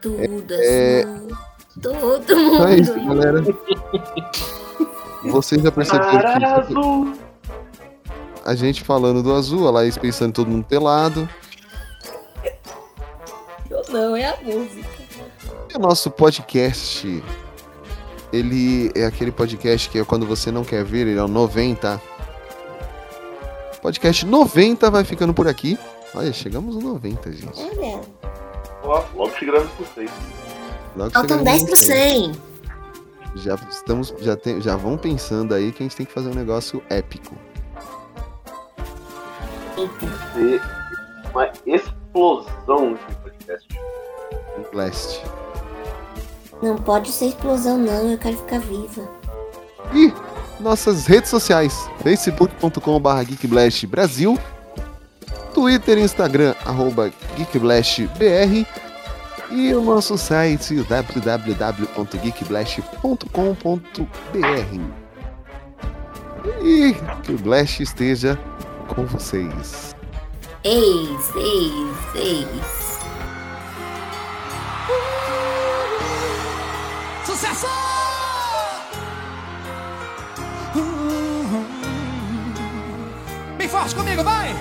Speaker 3: Tudo
Speaker 2: É-
Speaker 3: azul. Todo
Speaker 2: Então é isso,
Speaker 3: mundo.
Speaker 2: galera. Vocês já perceberam que
Speaker 9: azul.
Speaker 2: a gente falando do azul, a Laís pensando em todo mundo pelado.
Speaker 3: Não, é a música.
Speaker 2: E o nosso podcast, ele é aquele podcast que é quando você não quer ver, ele é o 90. Podcast 90 vai ficando por aqui. Olha, chegamos no 90, gente.
Speaker 3: Olha,
Speaker 9: Ó, logo chegamos com vocês.
Speaker 2: Logo
Speaker 3: faltam
Speaker 2: chegamos
Speaker 3: 10
Speaker 2: no
Speaker 3: pro 100.
Speaker 2: Já estamos, já tem, já vão pensando aí que a gente tem que fazer um negócio épico.
Speaker 9: Ser uma explosão de podcast.
Speaker 2: Um blast.
Speaker 3: Não pode ser explosão, não. Eu quero ficar viva.
Speaker 2: E nossas redes sociais: facebook.com.br geekblast Brasil, Twitter e Instagram, arroba geekblastbr e o nosso site www.geekblast.com.br. E que o Blast esteja com vocês.
Speaker 3: Eis, eis, eis.
Speaker 15: Bem forte comigo, vai!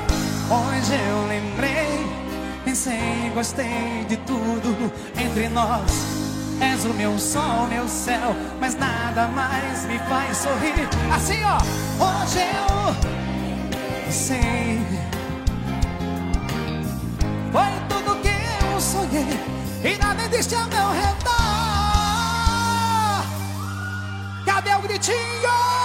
Speaker 15: Hoje eu lembrei, pensei, gostei de tudo entre nós. És o meu sol, meu céu, mas nada mais me faz sorrir. Assim, ó, hoje eu sei. Foi tudo que eu sonhei e nada existe ao meu redor. Cadê o gritinho?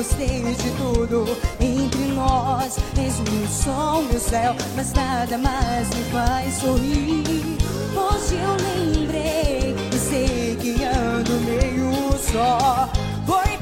Speaker 6: Gostei de tudo entre nós. És meu sol, meu céu, mas nada mais me faz sorrir. Hoje eu lembrei e sei que ando meio só. Foi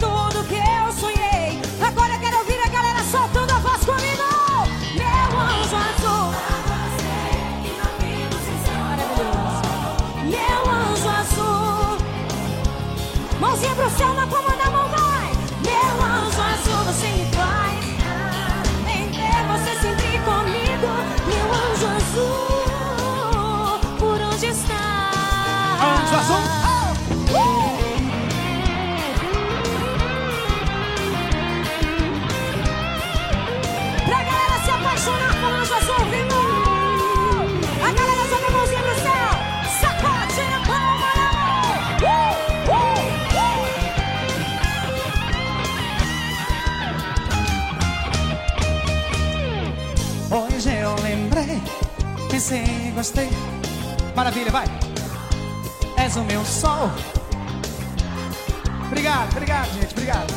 Speaker 15: pensei, gostei. Maravilha, vai. És o meu sol. Obrigado, obrigado, gente, obrigado.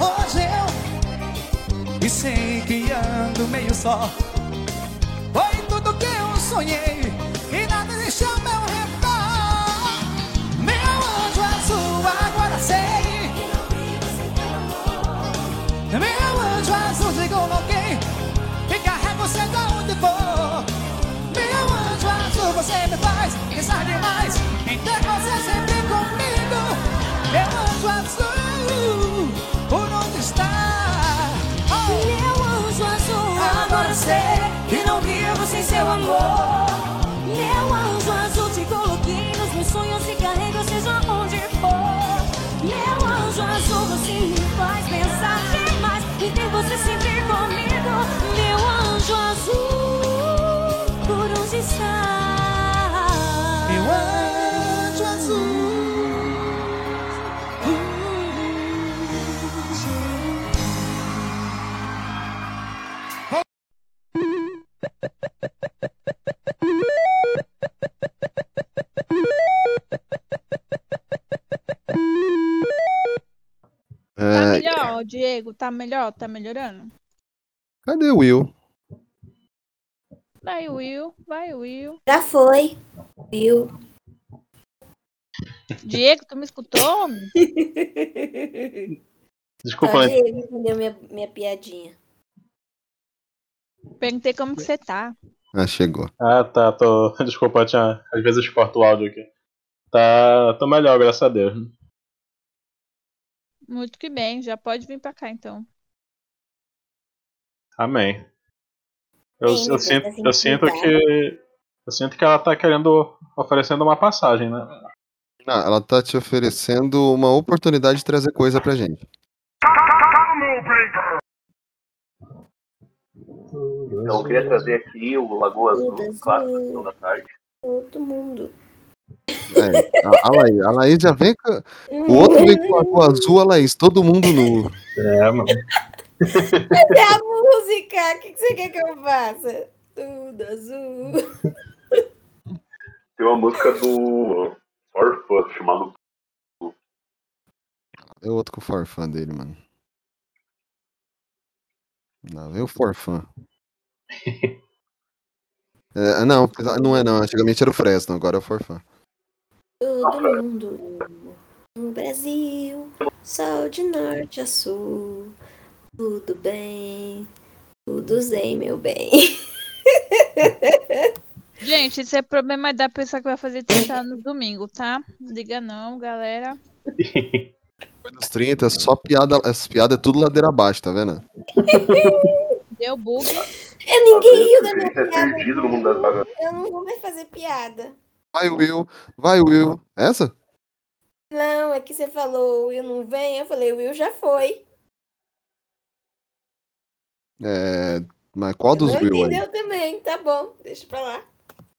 Speaker 15: Hoje eu e sei que ando meio só. Foi tudo que eu sonhei ter você sempre comigo. Meu anjo azul, por onde está? Oh.
Speaker 6: Meu anjo azul, agora sei que não vivo sem seu amor. Meu anjo azul, te coloquei nos meus sonhos e carrego seja onde for. Meu anjo azul, você me faz pensar demais e ter você sempre comigo. Meu anjo azul,
Speaker 4: Tá melhor? Tá melhorando?
Speaker 2: cadê o Will?
Speaker 4: Vai, Will. Vai, Will.
Speaker 3: Já foi. Viu?
Speaker 4: Diego, tu me escutou?
Speaker 10: Desculpa,
Speaker 3: Só
Speaker 10: né?
Speaker 3: Diego entendeu minha, minha piadinha.
Speaker 4: Perguntei como que você tá.
Speaker 2: Ah, chegou.
Speaker 10: Ah, tá, tô. Desculpa, tinha. Às vezes eu corto o áudio aqui. Tá. Tô melhor, graças a Deus.
Speaker 4: Muito que bem. Já pode vir pra cá, então.
Speaker 10: Amém. Eu, eu
Speaker 3: depois
Speaker 10: sinto, eu sinto
Speaker 3: intimidade.
Speaker 10: que. Eu sinto que ela tá querendo. oferecendo uma passagem, né?
Speaker 2: Não, ela tá te oferecendo uma oportunidade de trazer coisa pra gente.
Speaker 9: Então eu queria trazer aqui o Lagoa Azul, clássico da Tarde.
Speaker 3: Todo mundo.
Speaker 2: É, a, a Laís, a Laís já vem com. O outro vem com a cor azul, a Laís, todo mundo nu.
Speaker 10: É, mano.
Speaker 3: Cadê a música? O que, que você quer que eu faça? Tudo azul.
Speaker 9: Tem uma música do Orfã chamado
Speaker 2: É outro com o forfã dele, mano. Não, vem o forfã. É, não, não é não. Antigamente era o Fresno, agora é o forfã.
Speaker 3: Todo mundo no Brasil, sol de norte a sul, tudo bem, tudo zen, meu bem.
Speaker 4: Gente, esse é problema da pessoa que vai fazer 30 anos no domingo, tá? Não liga não, galera.
Speaker 2: Dos 30, só piada. Essa piada é tudo ladeira abaixo, tá vendo?
Speaker 4: Deu bug.
Speaker 3: Eu ninguém riu da minha
Speaker 9: é
Speaker 3: piada.
Speaker 9: perdido no mundo das vagas.
Speaker 3: Eu não vou mais fazer piada.
Speaker 2: Vai, Will. Vai, Will. Essa?
Speaker 3: Não, é que você falou, o Will não vem. Eu falei, o Will já foi.
Speaker 2: É. Mas qual dos Will aí?
Speaker 3: entendeu também, tá bom, deixa pra lá.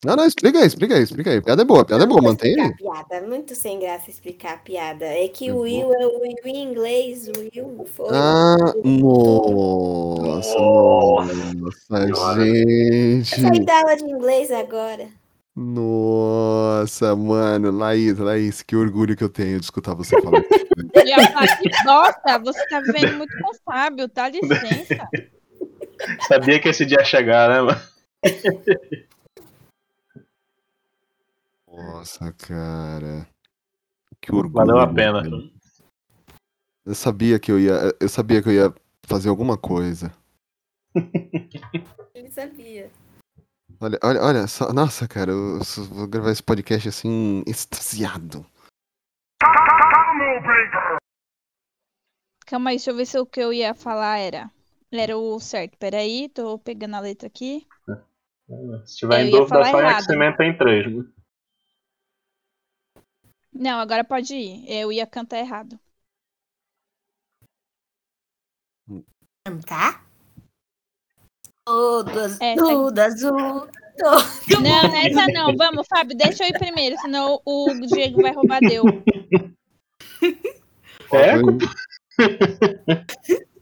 Speaker 2: Não, não, explica aí, explica aí, explica aí. Piada é boa, piada é boa, mantém aí.
Speaker 3: Piada, muito sem graça explicar a piada. É que o Will é o Will em inglês, o Will foi.
Speaker 2: Ah, nossa, nossa,
Speaker 3: Eu saí
Speaker 2: gente.
Speaker 3: da aula de inglês agora.
Speaker 2: Nossa, mano, Laís, Laís, que orgulho que eu tenho de escutar você falar isso.
Speaker 4: Que bosta, você tá vivendo muito com o Fábio, tá licença.
Speaker 10: Sabia que esse dia ia chegar, né, mano?
Speaker 2: Nossa, cara. Que orgulho.
Speaker 10: Valeu a pena.
Speaker 2: mano. Eu sabia que eu ia, eu sabia que eu ia fazer alguma coisa.
Speaker 3: Ele sabia.
Speaker 2: Olha, olha, olha, só, nossa, cara, eu só vou gravar esse podcast assim, extasiado.
Speaker 4: Calma aí, deixa eu ver se o que eu ia falar era. Era o certo. Peraí, tô pegando a letra aqui.
Speaker 10: Se tiver
Speaker 4: Eu
Speaker 10: em dúvida, só em
Speaker 4: errado.
Speaker 10: X-Men tem três. né?
Speaker 4: Não, agora pode ir. Eu ia cantar errado.
Speaker 3: Cantar?
Speaker 4: É,
Speaker 3: tudo azul, todo
Speaker 4: Não, nessa não. Vamos, Fábio, deixa eu ir primeiro, senão o Diego vai roubar deu.
Speaker 10: É?